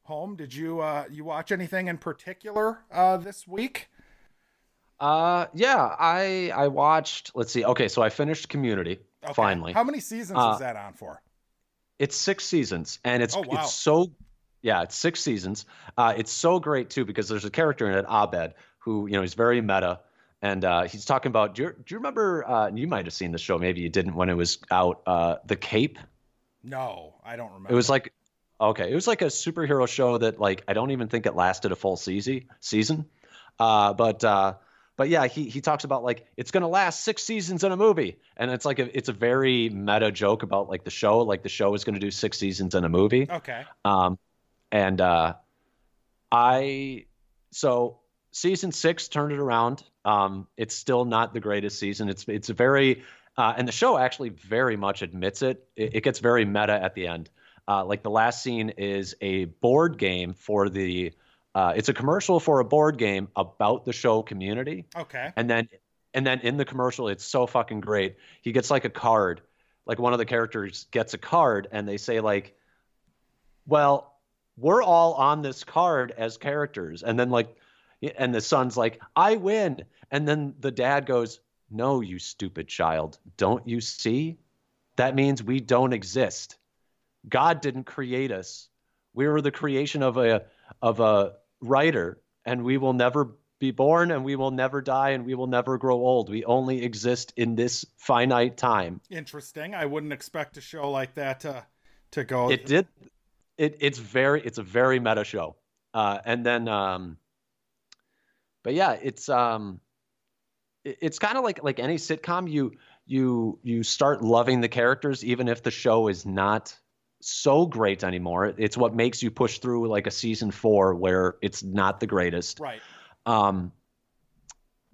home, did you uh, you watch anything in particular uh, this week? Uh, yeah, I I watched. Let's see. Okay, so I finished Community Okay. finally. How many seasons Uh, is that on for? It's six seasons, and it's Oh, wow. it's so yeah, it's six seasons. Uh, it's so great too because there's a character in it, Abed, who you know he's very meta, and uh, he's talking about. Do you, do you remember? Uh, you might have seen the show, maybe you didn't when it was out. Uh, the Cape. No, I don't remember. It was like okay, it was like a superhero show that like I don't even think it lasted a full season season. Uh, but uh, but yeah, he he talks about like it's gonna last six seasons in a movie, and it's like a, it's a very meta joke about like the show, like the show is gonna do six seasons in a movie. okay. Um, and uh, I so season six turned it around. Um, it's still not the greatest season. It's it's a very uh, and the show actually very much admits it. It, it gets very meta at the end. Uh, like the last scene is a board game for the. Uh, it's a commercial for a board game about the show community, Okay. and then and then in the commercial, it's so fucking great. He gets like a card, like one of the characters gets a card, and they say like, "Well, we're all on this card as characters," and then like, and the son's like, "I win," and then the dad goes, "No, you stupid child, don't you see? That means we don't exist. God didn't create us. We were the creation of a of a writer, and we will never be born, and we will never die, and we will never grow old. We only exist in this finite time." Interesting. I wouldn't expect a show like that to to go. it did it it's very it's a very meta show uh and then um but yeah it's um it- it's kind of like like any sitcom you you you start loving the characters even if the show is not so great anymore it's what makes you push through like a season 4 where it's not the greatest Right. um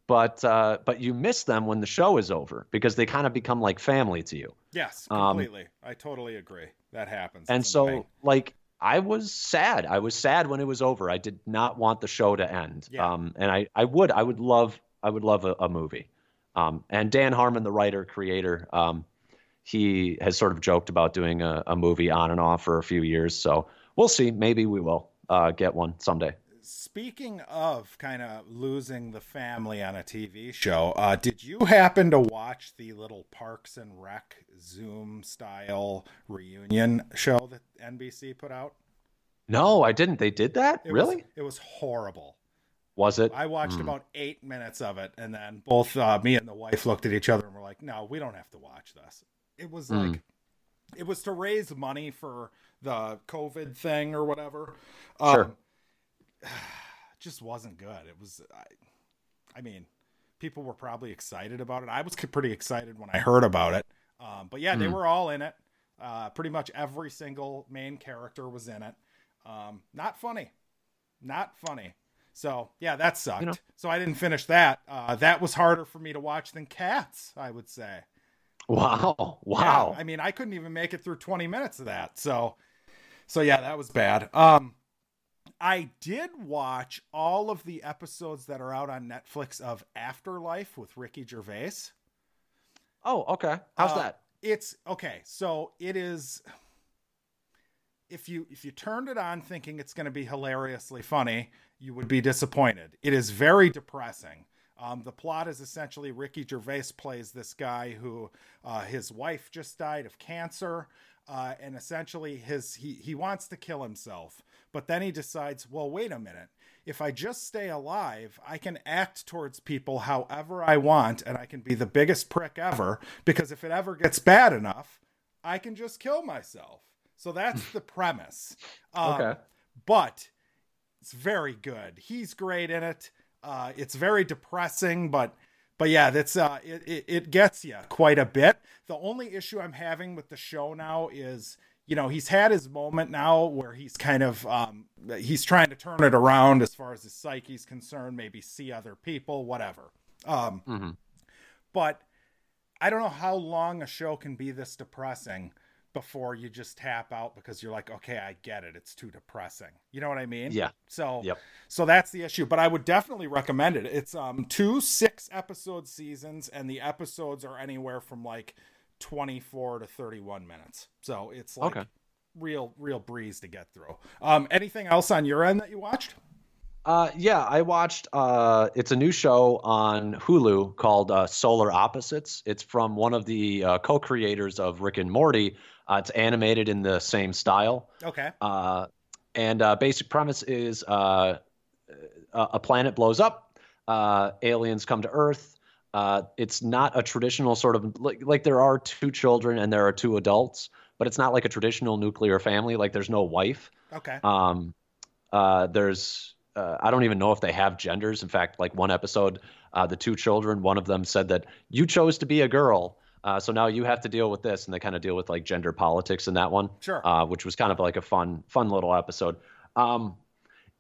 but uh but you miss them when the show is over because they kind of become like family to you Yes. Um, Completely. I totally agree. That happens. and so annoying. like i was sad i was sad when it was over i did not want the show to end Yeah. um and i i would i would love i would love a, a movie um and dan harmon the writer creator um he has sort of joked about doing a, a movie on and off for a few years so we'll see maybe we will uh get one someday Speaking of kind of losing the family on a TV show, uh, did you happen to watch the little Parks and Rec Zoom style reunion show that NBC put out? no i didn't they did that It really Was, it was horrible. was it I watched Hmm. about eight minutes of it, and then both uh, me and the wife looked at each other and were like, "No, we don't have to watch this." It was Hmm. like, it was to raise money for the COVID thing or whatever. Sure. Um, just wasn't good. It was, I, I mean, people were probably excited about it. I was pretty excited when I heard about it. Um, but yeah, they Hmm. were all in it. Uh, pretty much every single main character was in it. Um, not funny, not funny. So yeah, that sucked. know- So I didn't finish that. Uh, that was harder for me to watch than Cats. I would say. Wow wow Yeah, I mean, I couldn't even make it through 20 minutes of that. So, so yeah, that was bad. Um, I did watch all of the episodes that are out on Netflix of Afterlife with Ricky Gervais. oh okay how's Uh, that It's okay. So it is. If you if you turned it on thinking it's going to be hilariously funny, you would be disappointed. It is very depressing. Um, the plot is essentially Ricky Gervais plays this guy who uh, his wife just died of cancer, uh, and essentially his he he wants to kill himself, but then he decides, well, wait a minute. If I just stay alive, I can act towards people however I want, and I can be the biggest prick ever. Because if it ever gets bad enough, I can just kill myself. So that's the premise. Um, Okay. But it's very good. He's great in it. Uh, it's very depressing, but but yeah, that's uh, it, it it gets you quite a bit. The only issue I'm having with the show now is you know he's had his moment now where he's kind of um, he's trying to turn it around as far as his psyche's concerned, maybe see other people, whatever. Um, Mhm. but I don't know how long a show can be this depressing before you just tap out because you're like, okay, I get it. It's too depressing. You know what I mean? Yeah. So, Yep. so that's the issue. But I would definitely recommend it. It's um two six episode seasons, and the episodes are anywhere from like 24 to 31 minutes. So it's like Okay. real real breeze to get through. Um, anything else on your end that you watched? Uh, yeah, I watched. Uh, it's a new show on Hulu called uh, Solar Opposites. It's from one of the uh, co-creators of Rick and Morty. Uh, it's animated in the same style. Okay. Uh, and uh, basic premise is uh, a a planet blows up, uh, aliens come to Earth. Uh, it's not a traditional sort of like like there are two children and there are two adults, but it's not like a traditional nuclear family. Like there's no wife. Okay. Um, uh, there's uh, I don't even know if they have genders. In fact, like one episode, uh, the two children, one of them said that you chose to be a girl, uh, so now you have to deal with this, and they kind of deal with like gender politics in that one, Sure. uh, which was kind of like a fun, fun little episode. Um,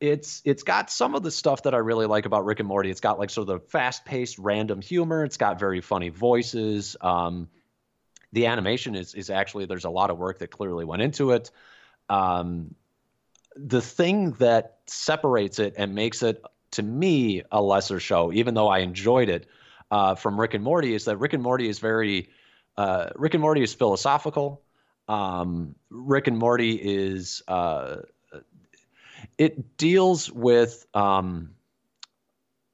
it's it's got some of the stuff that I really like about Rick and Morty. It's got like sort of the fast-paced, random humor. It's got very funny voices. Um, the animation is is actually there's a lot of work that clearly went into it. Um, the thing that separates it and makes it to me a lesser show, even though I enjoyed it uh, from Rick and Morty, is that Rick and Morty is very uh, Rick and Morty is philosophical. Um, Rick and Morty is uh, it deals with um,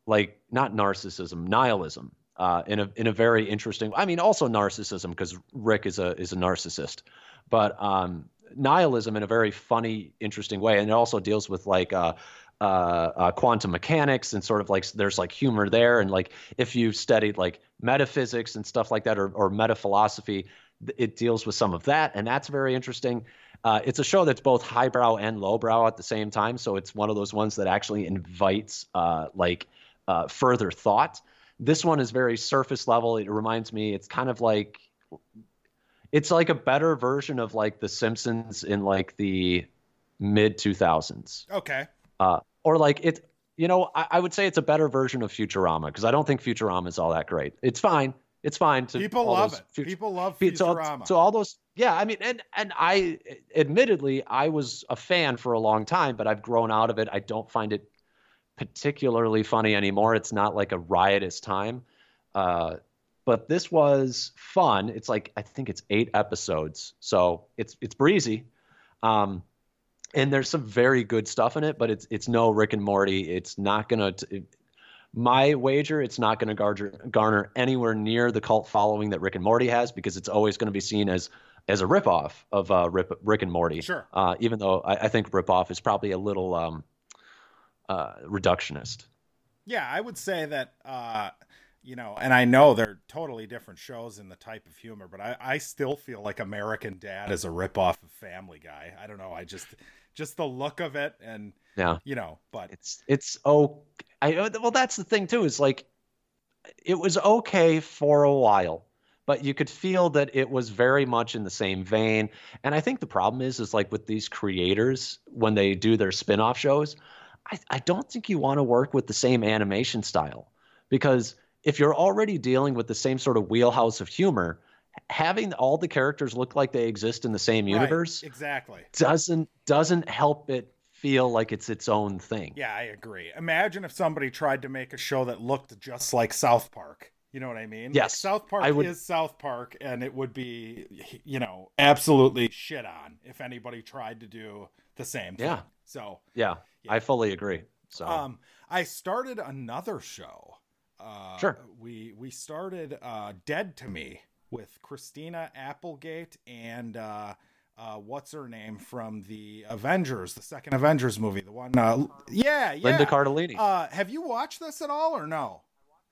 like not narcissism, nihilism. Uh, in a in a very interesting. I mean, also narcissism because Rick is a is a narcissist, but um, nihilism in a very funny, interesting way, and it also deals with like uh, uh, quantum mechanics and sort of like there's like humor there, and like if you studied like metaphysics and stuff like that, or or meta philosophy, it deals with some of that, and that's very interesting. Uh, it's a show that's both highbrow and lowbrow at the same time, so it's one of those ones that actually invites uh, like uh, further thought. This one is very surface level. It reminds me, it's kind of like it's like a better version of like The Simpsons in like the mid 2000s. Okay. Uh, or like it, you know, I, I would say it's a better version of Futurama because I don't think Futurama is all that great. It's fine. It's fine to People love it. Fut- People love Fe- so, Futurama. so all those, yeah. I mean, and and I, admittedly, I was a fan for a long time, but I've grown out of it. I don't find it particularly funny anymore. It's not like a riotous time. Uh, but this was fun. It's like I think it's eight episodes, so it's it's breezy. Um, and there's some very good stuff in it, but it's it's no Rick and Morty. It's not gonna. My wager, it's not going to garner, garner anywhere near the cult following that Rick and Morty has because it's always going to be seen as as a ripoff of uh, Rip, Rick and Morty. Sure. Uh, even though I, I think ripoff is probably a little um, uh, reductionist. Yeah, I would say that, uh, you know, and I know they're totally different shows in the type of humor, but I, I still feel like American Dad is a ripoff of Family Guy. I don't know. I just, just the look of it and, Yeah. you know, but It's it's oh, I uh, well that's the thing too is like it was okay for a while, but you could feel that it was very much in the same vein. And I think the problem is is like with these creators when they do their spin-off shows, I, I don't think you want to work with the same animation style because if you're already dealing with the same sort of wheelhouse of humor, having all the characters look like they exist in the same Right, universe exactly. doesn't doesn't help it feel like it's its own thing. Yeah, I agree. Imagine if somebody tried to make a show that looked just like South Park. You know what I mean? Like, Yes, South Park would- is South Park, and it would be, you know, absolutely shit on if anybody tried to do the same thing. Yeah. So, Yeah, Yeah. I fully agree. So Um, I started another show. Uh, Sure. We we started uh, Dead to Me with Christina Applegate and uh, uh, what's her name from the Avengers, the second Avengers movie, the one. Uh, yeah, yeah. Linda Cardellini. Uh, have you watched this at all or no?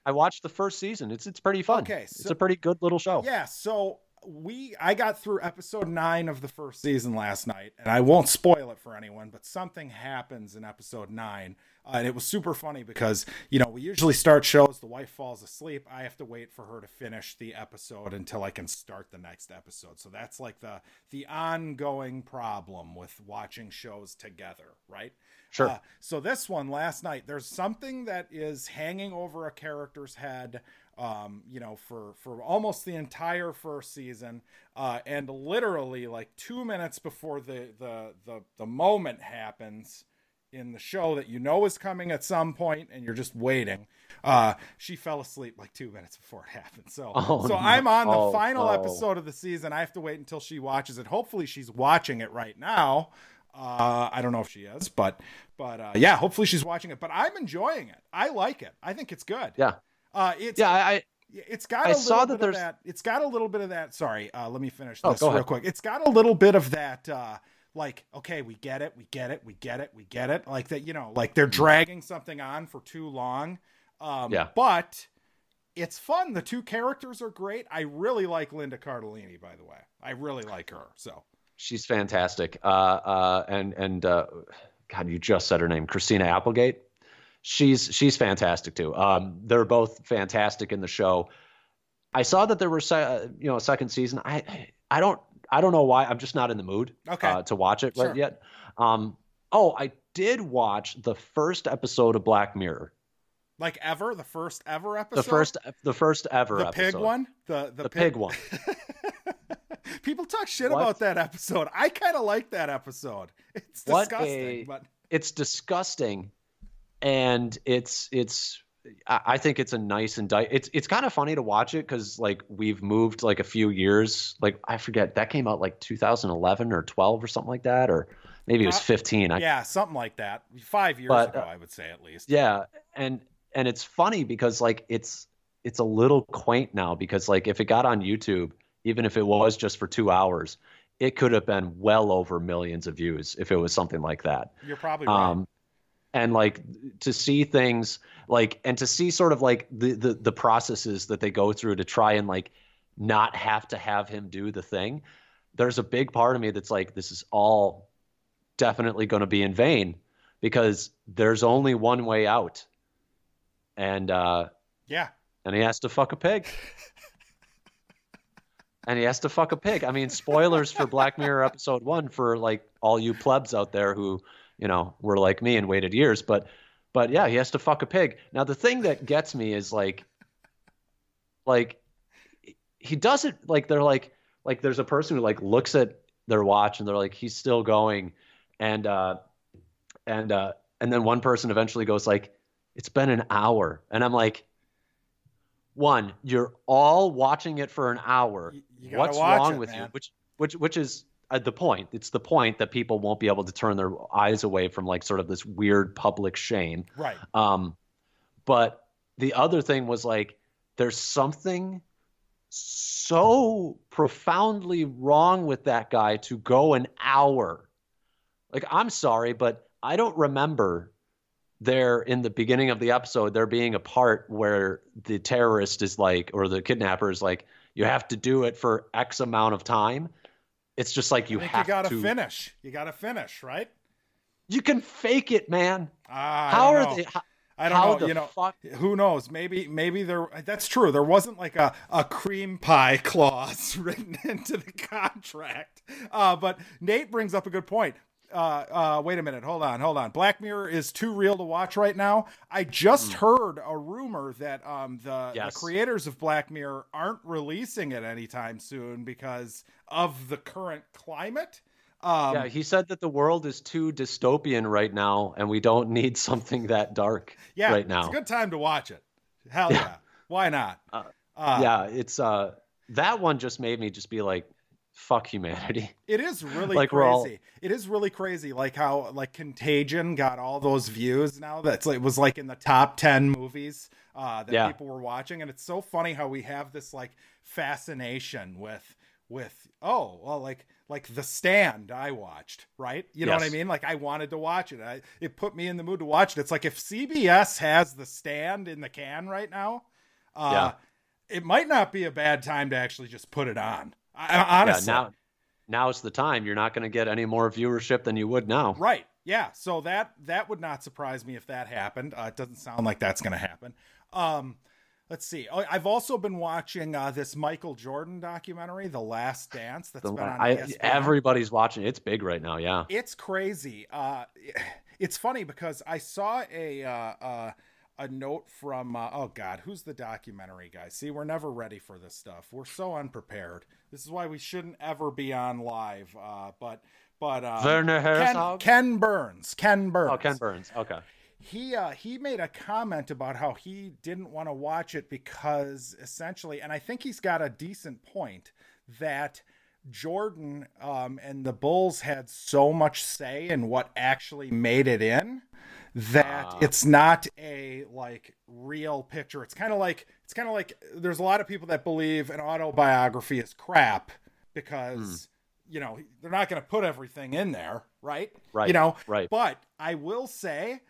I watched the first season. It's it's pretty fun. Okay, it's a pretty good little show. Yeah, so we I got through episode 9 of the first season last night and I won't spoil it for anyone, but something happens in episode 9. Uh, and it was super funny because, you know, we usually start shows, the wife falls asleep, I have to wait for her to finish the episode until I can start the next episode. So that's like the the ongoing problem with watching shows together, right? Sure. Uh, so this one last night, there's something that is hanging over a character's head, um, you know, for for almost the entire first season, uh, and literally like two minutes before the the the the moment happens, in the show that you know is coming at some point and you're just waiting. Uh, she fell asleep like two minutes before it happened. So, Oh, so no. I'm on the Oh, final oh. episode of the season. I have to wait until she watches it. Hopefully, she's watching it right now. Uh, I don't know if she is, but but uh, yeah, hopefully she's watching it. But I'm enjoying it. I like it. I think it's good. Yeah. Uh, it's Yeah, I, it's got I a saw little that bit there's- of that. It's got a little bit of that. Sorry, uh, let me finish Oh, this go real ahead. quick. It's got a little bit of that. Uh, like, okay, we get it, we get it, we get it, we get it. Like that, you know, like they're dragging something on for too long. Um, Yeah. But it's fun. The two characters are great. I really like Linda Cardellini, by the way. I really like her. So she's fantastic. Uh, uh, and and uh, God, you just said her name, Christina Applegate. She's she's fantastic too. Um, they're both fantastic in the show. I saw that there were se- uh, you know a second season. I I don't I don't know why. I'm just not in the mood Okay. uh, to watch it Sure. right yet. Um, oh, I did watch the first episode of Black Mirror. like ever, the first ever episode. The first the first ever episode. the pig episode. one. The the, The pig one. People talk shit What? about that episode. I kind of like that episode. It's disgusting, a- but it's disgusting and it's it's I think it's a nice indict. It's it's kind of funny to watch it because like we've moved like a few years. Like I forget that came out like 2011 or 12 or something like that, or maybe it was Uh, 15. I, yeah, something like that. Five years But, ago, uh, I would say at least. yeah, and and it's funny because like it's it's a little quaint now because like if it got on YouTube, even if it was just for two hours, it could have been well over millions of views if it was something like that. You're probably right. um and like to see things like and to see sort of like the, the the processes that they go through to try and like not have to have him do the thing there's a big part of me that's like this is all definitely going to be in vain because there's only one way out. And uh yeah, and he has to fuck a pig. And he has to fuck a pig. I mean spoilers for black mirror episode one for like all you plebs out there who you know were like me and waited years but but yeah he has to fuck a pig. Now the thing that gets me is like like he doesn't like they're like like there's a person who like looks at their watch and they're like he's still going. And uh and uh and then one person eventually goes like it's been an hour. And i'm like one you're all watching it for an hour. What's wrong it, with you? which which which is the point it's the point that people won't be able to turn their eyes away from like sort of this weird public shame right. um, but the other thing was like, there's something so profoundly wrong with that guy to go an hour. Like, I'm sorry, but I don't remember there in the beginning of the episode there being a part where the terrorist is like, or the kidnapper is like, you have to do it for X amount of time. It's just like you have you gotta to. finish. You gotta finish, right? You can fake it, man. Ah, How are know. they? How, I don't how know. the You know, fuck? who knows? Maybe, maybe there. That's true. There wasn't like a, a cream pie clause written into the contract. Uh, but Nate brings up a good point. Uh, uh, wait a minute. Hold on. Hold on. Black Mirror is too real to watch right now. I just heard a rumor that um, the. Yes. the creators of Black Mirror aren't releasing it anytime soon because of the current climate. Um, Yeah, he said that the world is too dystopian right now, and we don't need something that dark yeah, right now. It's a good time to watch it. Hell yeah. Why not? Uh, Uh, yeah, it's uh that one just made me just be like, fuck humanity. It is really Like, we're all- crazy. It is really crazy, like how like Contagion got all those views now. That's like, it was like in the top ten movies uh, that Yeah. people were watching, and it's so funny how we have this like fascination with with oh well like like The Stand I watched right. You know what I mean? Like I wanted to watch it. I, it put me in the mood to watch it. It's like if CBS has The Stand in the can right now, uh, Yeah. it might not be a bad time to actually just put it on. I, honestly, Yeah, now now's the time. You're not going to get any more viewership than you would now. Right. Yeah. So that that would not surprise me if that happened. Uh, it doesn't sound like that's going to happen. Um, let's see. Oh, I've also been watching uh, this Michael Jordan documentary, The Last Dance. That's The- been on I, everybody's watching. It's big right now. Yeah. It's crazy. Uh, it's funny because I saw a uh, uh, a note from uh, oh god, who's the documentary guy? See, we're never ready for this stuff. We're so unprepared. This is why we shouldn't ever be on live. Uh, but But uh, Werner Ken, Ken Burns. Ken Burns. oh, Ken Burns. Okay. he uh, he made a comment about how he didn't want to watch it because essentially, and I think he's got a decent point that Jordan um, and the Bulls had so much say in what actually made it in that Ah. it's not a like real picture. It's kind of like it's kind of like there's a lot of people that believe an autobiography is crap because you know they're not going to put everything in there, right? Right, You know, right. But I will say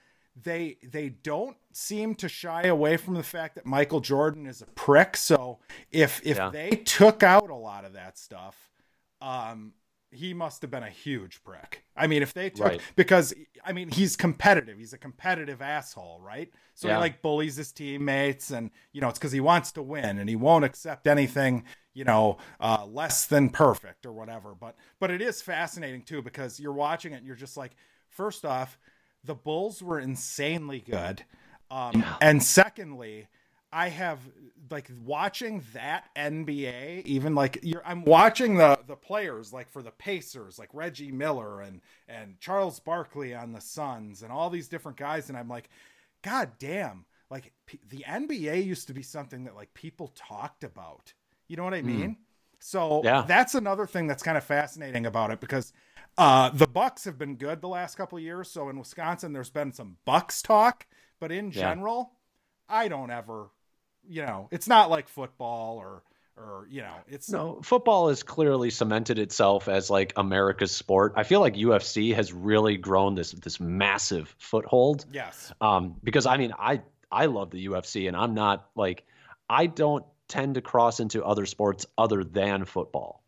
they they don't seem to shy away from the fact that Michael Jordan is a prick. So if if Yeah. they took out a lot of that stuff, um, he must have been a huge prick. I mean, if they took Right. because I mean he's competitive. He's a competitive asshole, right? So Yeah. he like bullies his teammates, and you know it's because he wants to win, and he won't accept anything you know uh, less than perfect or whatever. But but it is fascinating too because you're watching it, and you're just like, first off, the Bulls were insanely good, um, and secondly. I have like watching that NBA, even like you're, I'm watching the the players like for the Pacers, like Reggie Miller and and Charles Barkley on the Suns and all these different guys, and I'm like, God damn! Like p- the NBA used to be something that like people talked about. You know what I mean? So Yeah. that's another thing that's kind of fascinating about it because uh, the Bucks have been good the last couple of years. So in Wisconsin, there's been some Bucks talk, but in Yeah. general, I don't ever, you know, it's not like football or or you know, it's No, football has clearly cemented itself as like America's sport. I feel like UFC has really grown this this massive foothold. yes, Um, because I mean, I I love the UFC, and I'm not like I don't tend to cross into other sports other than football.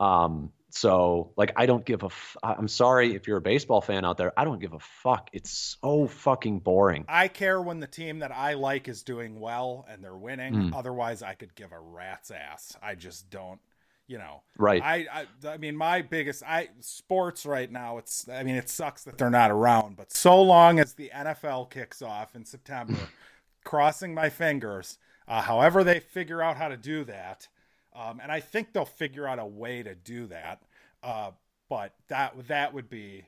Um, so like I don't give a. F- I'm sorry if you're a baseball fan out there. I don't give a fuck. It's so fucking boring. I care when the team that I like is doing well and they're winning. Mm. Otherwise, I could give a rat's ass. I just don't. You know, Right. I, I I mean my biggest I sports right now it's I mean it sucks that they're not around but so long as the NFL kicks off in September crossing my fingers uh, however they figure out how to do that um, and I think they'll figure out a way to do that uh, but that that would be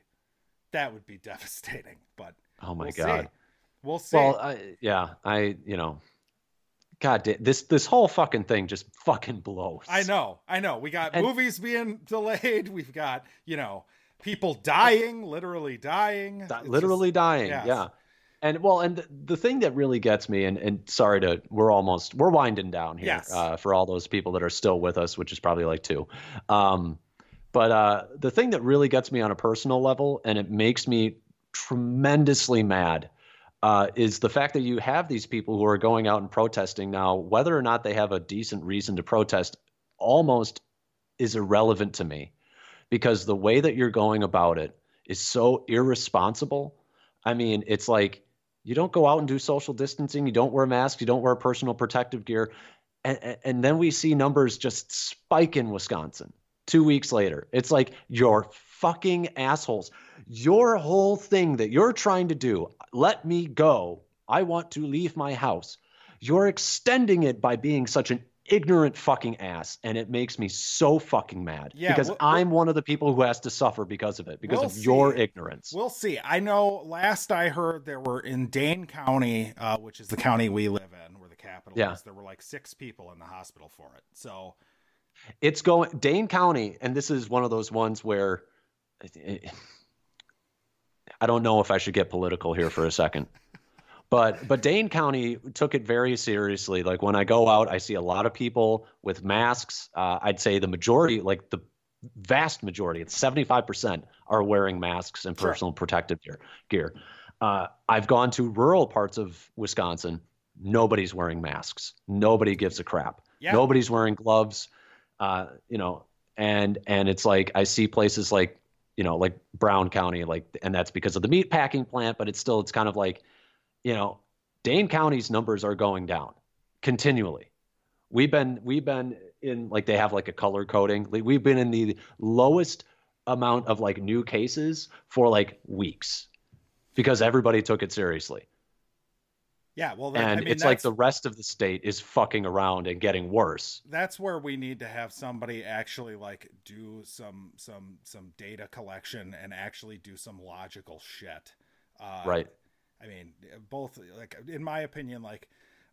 that would be devastating but oh my we'll god. see. we'll see Well, I, yeah, I you know, God, this this whole fucking thing just fucking blows. I know, I know. We got And- movies being delayed. We've got, you know, people dying, literally dying. Literally just- dying. yes. Yeah. And well, and the, the thing that really gets me, and, and sorry to, we're almost, we're winding down here Yes. uh, for all those people that are still with us, which is probably like two. Um, but uh, the thing that really gets me on a personal level, and it makes me tremendously mad, uh, is the fact that you have these people who are going out and protesting now, whether or not they have a decent reason to protest, almost is irrelevant to me because the way that you're going about it is so irresponsible. I mean, it's like you don't go out and do social distancing, you don't wear masks, you don't wear personal protective gear. And, and- then we see numbers just spike in Wisconsin two weeks later. It's like you're fucking assholes. Your whole thing that you're trying to do, let me go. I want to leave my house. You're extending it by being such an ignorant fucking ass. And it makes me so fucking mad Yeah, because we'll- I'm one of the people who has to suffer because of it, because We'll of your ignorance. We'll see. I know last I heard there were in Dane County, uh, which is the county we live in, where the capital Yeah. is, there were like six people in the hospital for it. So It's going Dane County, and this is one of those ones where I don't know if I should get political here for a second. But but Dane County took it very seriously. Like when I go out, I see a lot of people with masks. Uh, I'd say the majority, like the vast majority, it's seventy five percent, are wearing masks and Sure. personal protective gear. Gear. Uh, I've gone to rural parts of Wisconsin. Nobody's wearing masks. Nobody gives a crap. Yeah. Nobody's wearing gloves. Uh, you know, and and it's like I see places like you know like Brown County, like, and that's because of the meat packing plant. But it's still it's kind of like, you know, Dane County's numbers are going down continually. We've been we've been in like they have like a color coding. Like, we've been in the lowest amount of like new cases for like weeks because everybody took it seriously. Yeah, well, that, and I mean, it's like the rest of the state is fucking around and getting worse. that's where we need to have somebody actually like do some some some data collection and actually do some logical shit uh, Right. I mean both like in my opinion like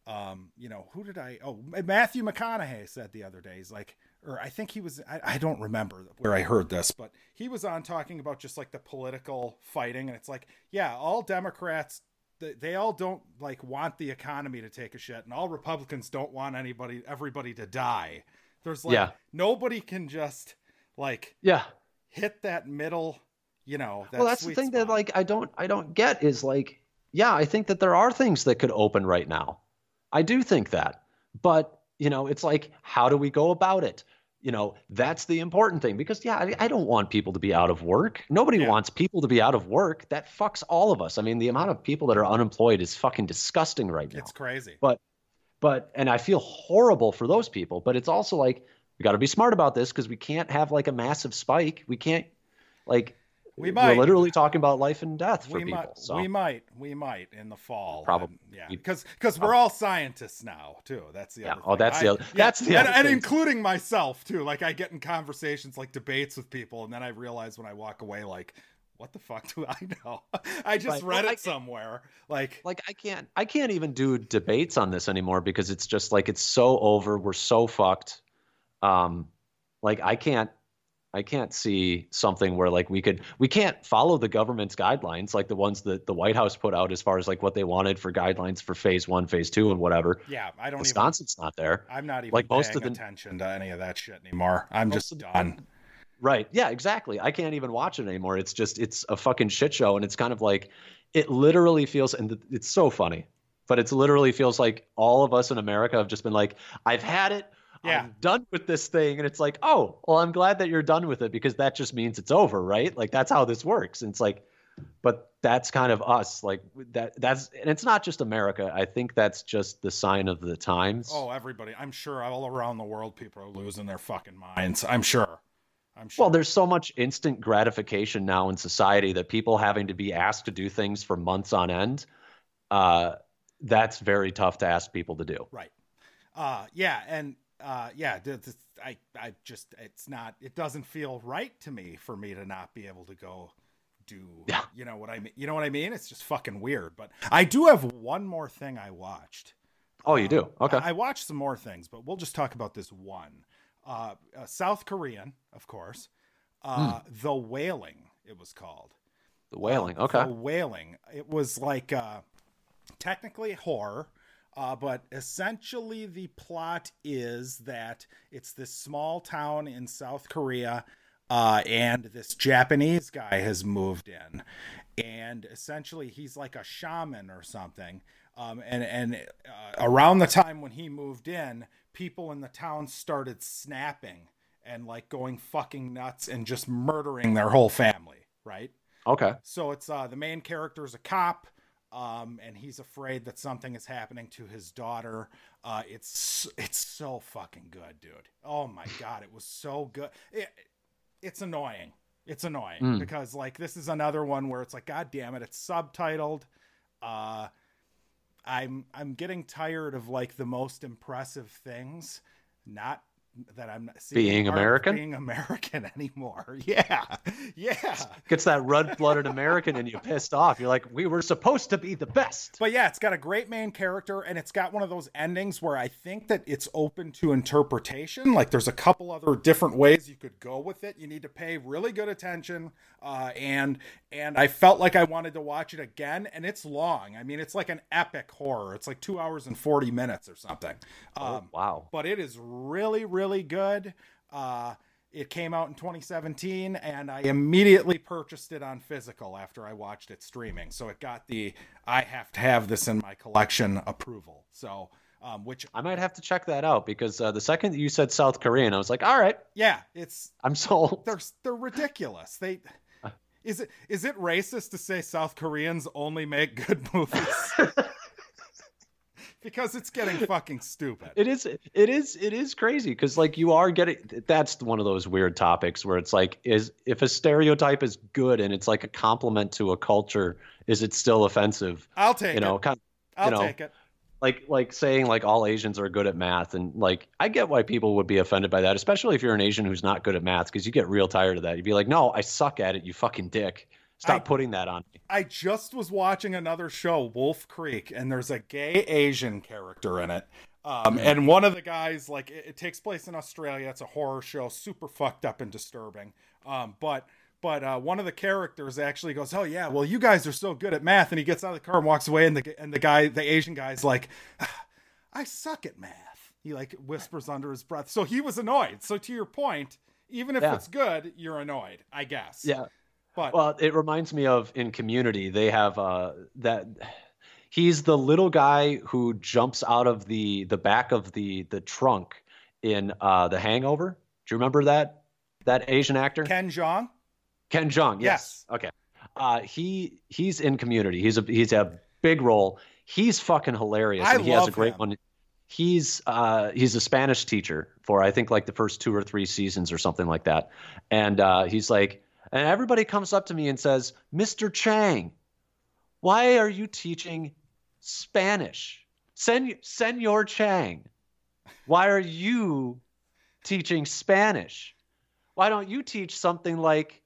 um you know who did i oh matthew mcconaughey said the other days, like or i think he was I, I don't remember where i heard this but he was on talking about just like the political fighting and it's like yeah all democrats they, they all don't like want the economy to take a shit and all republicans don't want anybody everybody to die there's like Yeah. nobody can just like Yeah. hit that middle you know that well, that's the thing that like I don't I don't get is like yeah, I think that there are things that could open right now. I do think that. But, you know, it's like how do we go about it? You know, that's the important thing because yeah, I, I don't want people to be out of work. Nobody Yeah. wants people to be out of work. That fucks all of us. I mean, the amount of people that are unemployed is fucking disgusting right now. it's crazy But but and I feel horrible for those people, but it's also like we got to be smart about this because we can't have like a massive spike. We can't like We we're might. literally talking about life and death for we people. might so we might we might in the fall Probab- and- yeah because because we're all scientists now too that's the Yeah. other Oh, that's the I- other- that's the and, other and including myself too like i get in conversations like debates with people and then i realize when i walk away like what the fuck do i know i just Right. read Well, it I- somewhere like like I can't I can't even do debates on this anymore because it's just like it's so over. We're so fucked. Um, like I can't I can't see something where like we could we can't follow the government's guidelines like the ones that the White House put out as far as like what they wanted for guidelines for phase one, phase two, and whatever. yeah i don't Wisconsin's not there. i'm not even like most of the- attention to any of that shit anymore i'm just the- done Right. Yeah, exactly. I can't even watch it anymore. It's just it's a fucking shit show and it's kind of like it literally feels and it's so funny. But it's literally feels like all of us in America have just been like I've had it. Yeah. I'm done with this thing and it's like, "Oh, well I'm glad that you're done with it because that just means it's over, right? Like that's how this works." And it's like but that's kind of us like that that's and it's not just America. I think that's just the sign of the times. oh everybody i'm sure all around the world people are losing their fucking minds i'm sure i'm sure Well, there's so much instant gratification now in society that people having to be asked to do things for months on end, uh, that's very tough to ask people to do. Right. Uh yeah, and uh yeah, I I just it's not it doesn't feel right to me for me to not be able to go do Yeah. you know what I mean? You know what I mean? It's just fucking weird, but I do have one more thing I watched. Oh, you do? Okay. I watched some more things, but we'll just talk about this one. Uh, uh South Korean, of course. Uh The Wailing it was called. the Wailing. Uh, Okay. The Wailing. It was like uh, technically horror, uh, but essentially the plot is that it's this small town in South Korea, uh, and this Japanese guy has moved in, and essentially he's like a shaman or something. Um, and and uh, around the time when he moved in, people in the town started snapping and like going fucking nuts and just murdering their whole family. Right. Okay. So it's uh, the main character is a cop, um, and he's afraid that something is happening to his daughter. Uh, it's it's so fucking good, dude. Oh my god, it was so good. It, it's annoying. It's annoying Mm. because like this is another one where it's like, god damn it, it's subtitled. Uh, I'm I'm getting tired of like the most impressive things, not that I'm not seeing Being American? being American anymore. Yeah, yeah. Gets that red-blooded American and you pissed off. You're like, we were supposed to be the best. But yeah, it's got a great main character and it's got one of those endings where I think that it's open to interpretation. Like there's a couple other different ways you could go with it. You need to pay really good attention. Uh, and and I felt like I wanted to watch it again. And it's long. I mean, it's like an epic horror. It's like two hours and forty minutes or something. Um, oh, wow. but it is really really good. Uh it came out in 2017 and i immediately purchased it on physical after i watched it streaming. So it got the i have to have this in my collection approval. So um which I might have to check that out because uh, the second you said South Korean, I was like, all right, yeah it's I'm sold. they're they're ridiculous. They is it is it racist to say south koreans only make good movies because it's getting fucking stupid It is it is it is crazy because like you are getting that's one of those weird topics where it's like is if a stereotype is good and it's like a compliment to a culture is it still offensive i'll take you know it kind I'll know, take it. like like saying like all Asians are good at math and like I get why people would be offended by that, especially if you're an Asian who's not good at math because you get real tired of that. You'd be like, "No, I suck at it, you fucking dick. Stop I- putting that on me." I just was watching another show, Wolf Creek, and there's a gay Asian character in it. Um, and one of the guys, like, it, it takes place in Australia. It's a horror show, super fucked up and disturbing. Um, but but uh, one of the characters actually goes, "Oh yeah, well you guys are so good at math," and he gets out of the car and walks away. And the and the guy, the Asian guy's like, "Ah, "I suck at math." He like whispers under his breath. So he was annoyed. So to your point, even if Yeah. it's good, you're annoyed, I guess. Yeah. But Well, it reminds me of in Community, they have uh, that. He's the little guy who jumps out of the the back of the the trunk in uh, The Hangover. Do you remember that that Asian actor? Ken Jeong. Ken Jeong. Yes. Okay. Uh, he he's in Community. He's a he's a big role. He's fucking hilarious. I and he has a great him. one. He's uh, he's a Spanish teacher for I think like the first two or three seasons or something like that. And uh, he's like, and everybody comes up to me and says, "Mr. Chang, why are you teaching Spanish? Sen Senor Chang, why are you teaching Spanish? Why don't you teach something like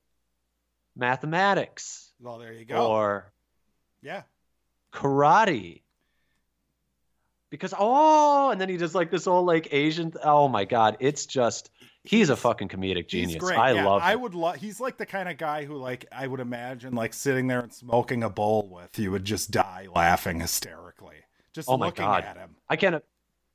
mathematics Well, there you go. or yeah. karate?" Because oh, and then he does like this whole like Asian. Oh my god, it's just he's a fucking comedic genius. I yeah, love. I him. would love. He's like the kind of guy who, like, I would imagine, like, sitting there and smoking a bowl with. You would just die laughing hysterically, just Oh my looking God. at him. I can't.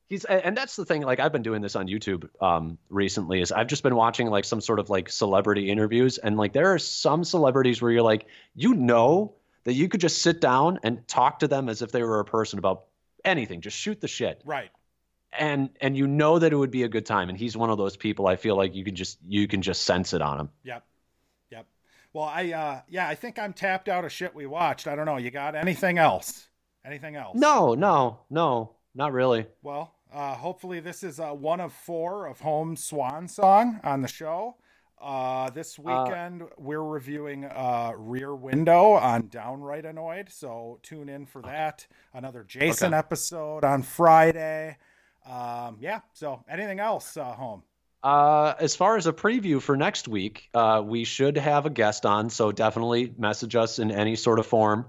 He's and that's the thing. Like I've been doing this on YouTube um, recently. Is I've just been watching like some sort of like celebrity interviews, and like there are some celebrities where you're like, you know, that you could just sit down and talk to them as if they were a person about anything. Just shoot the shit, Right. and and you know that it would be a good time. And he's one of those people. I feel like you can just you can just sense it on him. Yep. Yep. Well, I, uh, yeah, I think I'm tapped out of shit we watched. I don't know. You got anything else? Anything else? No, no, no, not really. Well, uh, hopefully this is uh, one of four of Home Swan Song on the show. Uh, this weekend we're reviewing uh, Rear Window on Downright Annoyed, so tune in for that. Another Jason Okay. episode on Friday. Um, yeah. So anything else, uh, Home? Uh, as far as a preview for next week, uh, we should have a guest on, so definitely message us in any sort of form,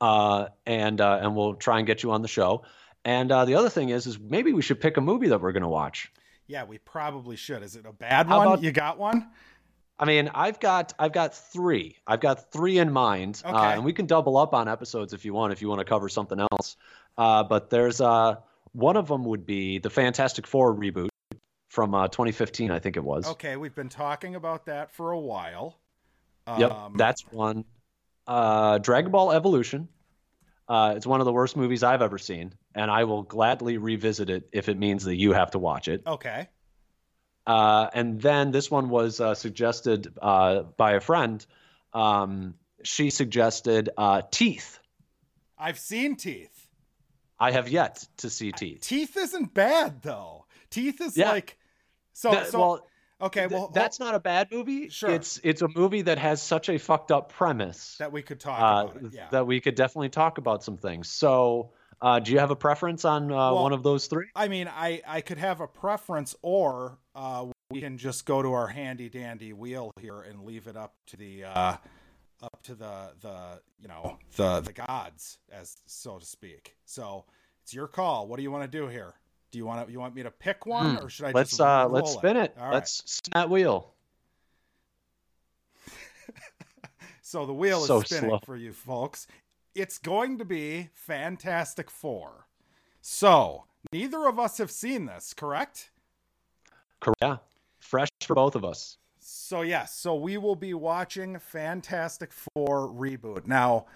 uh, and uh, and we'll try and get you on the show. And uh, the other thing is, is maybe we should pick a movie that we're going to watch. Yeah, we probably should. Is it a bad How one? about- you got one? I mean, I've got I've got three. I've got three in mind, uh, and we can double up on episodes if you want. If you want to cover something else, uh, but there's uh, one of them would be the Fantastic Four reboot from uh, 2015, I think it was. Okay, we've been talking about that for a while. Yep, Um, that's one. Uh, Dragon Ball Evolution. Uh, it's one of the worst movies I've ever seen, and I will gladly revisit it if it means that you have to watch it. okay. Uh, and then this one was uh, suggested uh, by a friend. Um, she suggested uh, Teeth. I've seen Teeth. I have yet to see Teeth. Teeth isn't bad though. Teeth is Yeah. like so. That- so well, okay, th- well that's not a bad movie. Sure. It's it's a movie that has such a fucked up premise that we could talk uh, about it. Yeah. that we could definitely talk about some things. So, uh, do you have a preference on uh, Well, one of those three? I mean, I I could have a preference, or uh, we can just go to our handy dandy wheel here and leave it up to the uh, up to the the you know the the gods, as so to speak. So it's your call. What do you want to do here? Do you want to you want me to pick one, Hmm. or should I Let's just uh, let's spin it. All right. Let's spin that wheel. So the wheel So is spinning slow. for you folks. It's going to be Fantastic Four. So neither of us have seen this, correct? Correct. Yeah, fresh for both of us. So yes, so we will be watching Fantastic Four reboot. Now,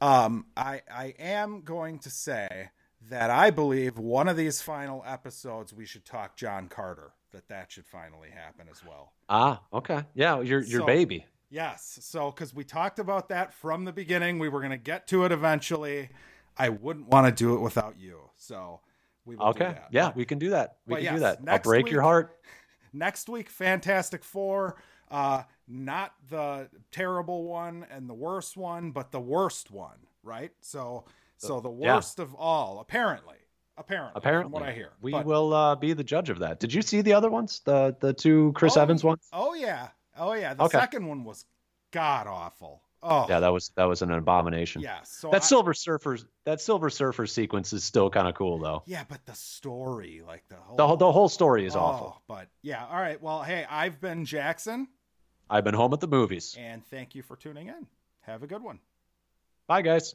um, I I am going to say that I believe one of these final episodes we should talk John Carter. That that should finally happen as well. Ah, okay. Yeah, your your So- baby. Yes. So, because we talked about that from the beginning, we were going to get to it eventually. I wouldn't want to do it without you. So, we will do Okay. that. Yeah, But we can do that. We can yes, do that. I'll break your heart. next week, Fantastic Four. Uh, not the terrible one and the worst one, but the worst one, right? So, So the Yeah. worst of all, apparently. Apparently. Apparently, From what I hear. we But- will uh, be the judge of that. Did you see the other ones? The the two Chris Oh, Evans ones? Oh yeah. Oh yeah. The Okay. second one was god awful. Oh Yeah, that was that was an abomination. yeah. So that I- Silver Surfer that Silver Surfer sequence is still kind of cool though. Yeah, but the story, like the whole The whole, the whole story is Oh, awful. But yeah, all right. Well, hey, I've been Jackson, I've been home at the movies. and thank you for tuning in. Have a good one. Bye guys.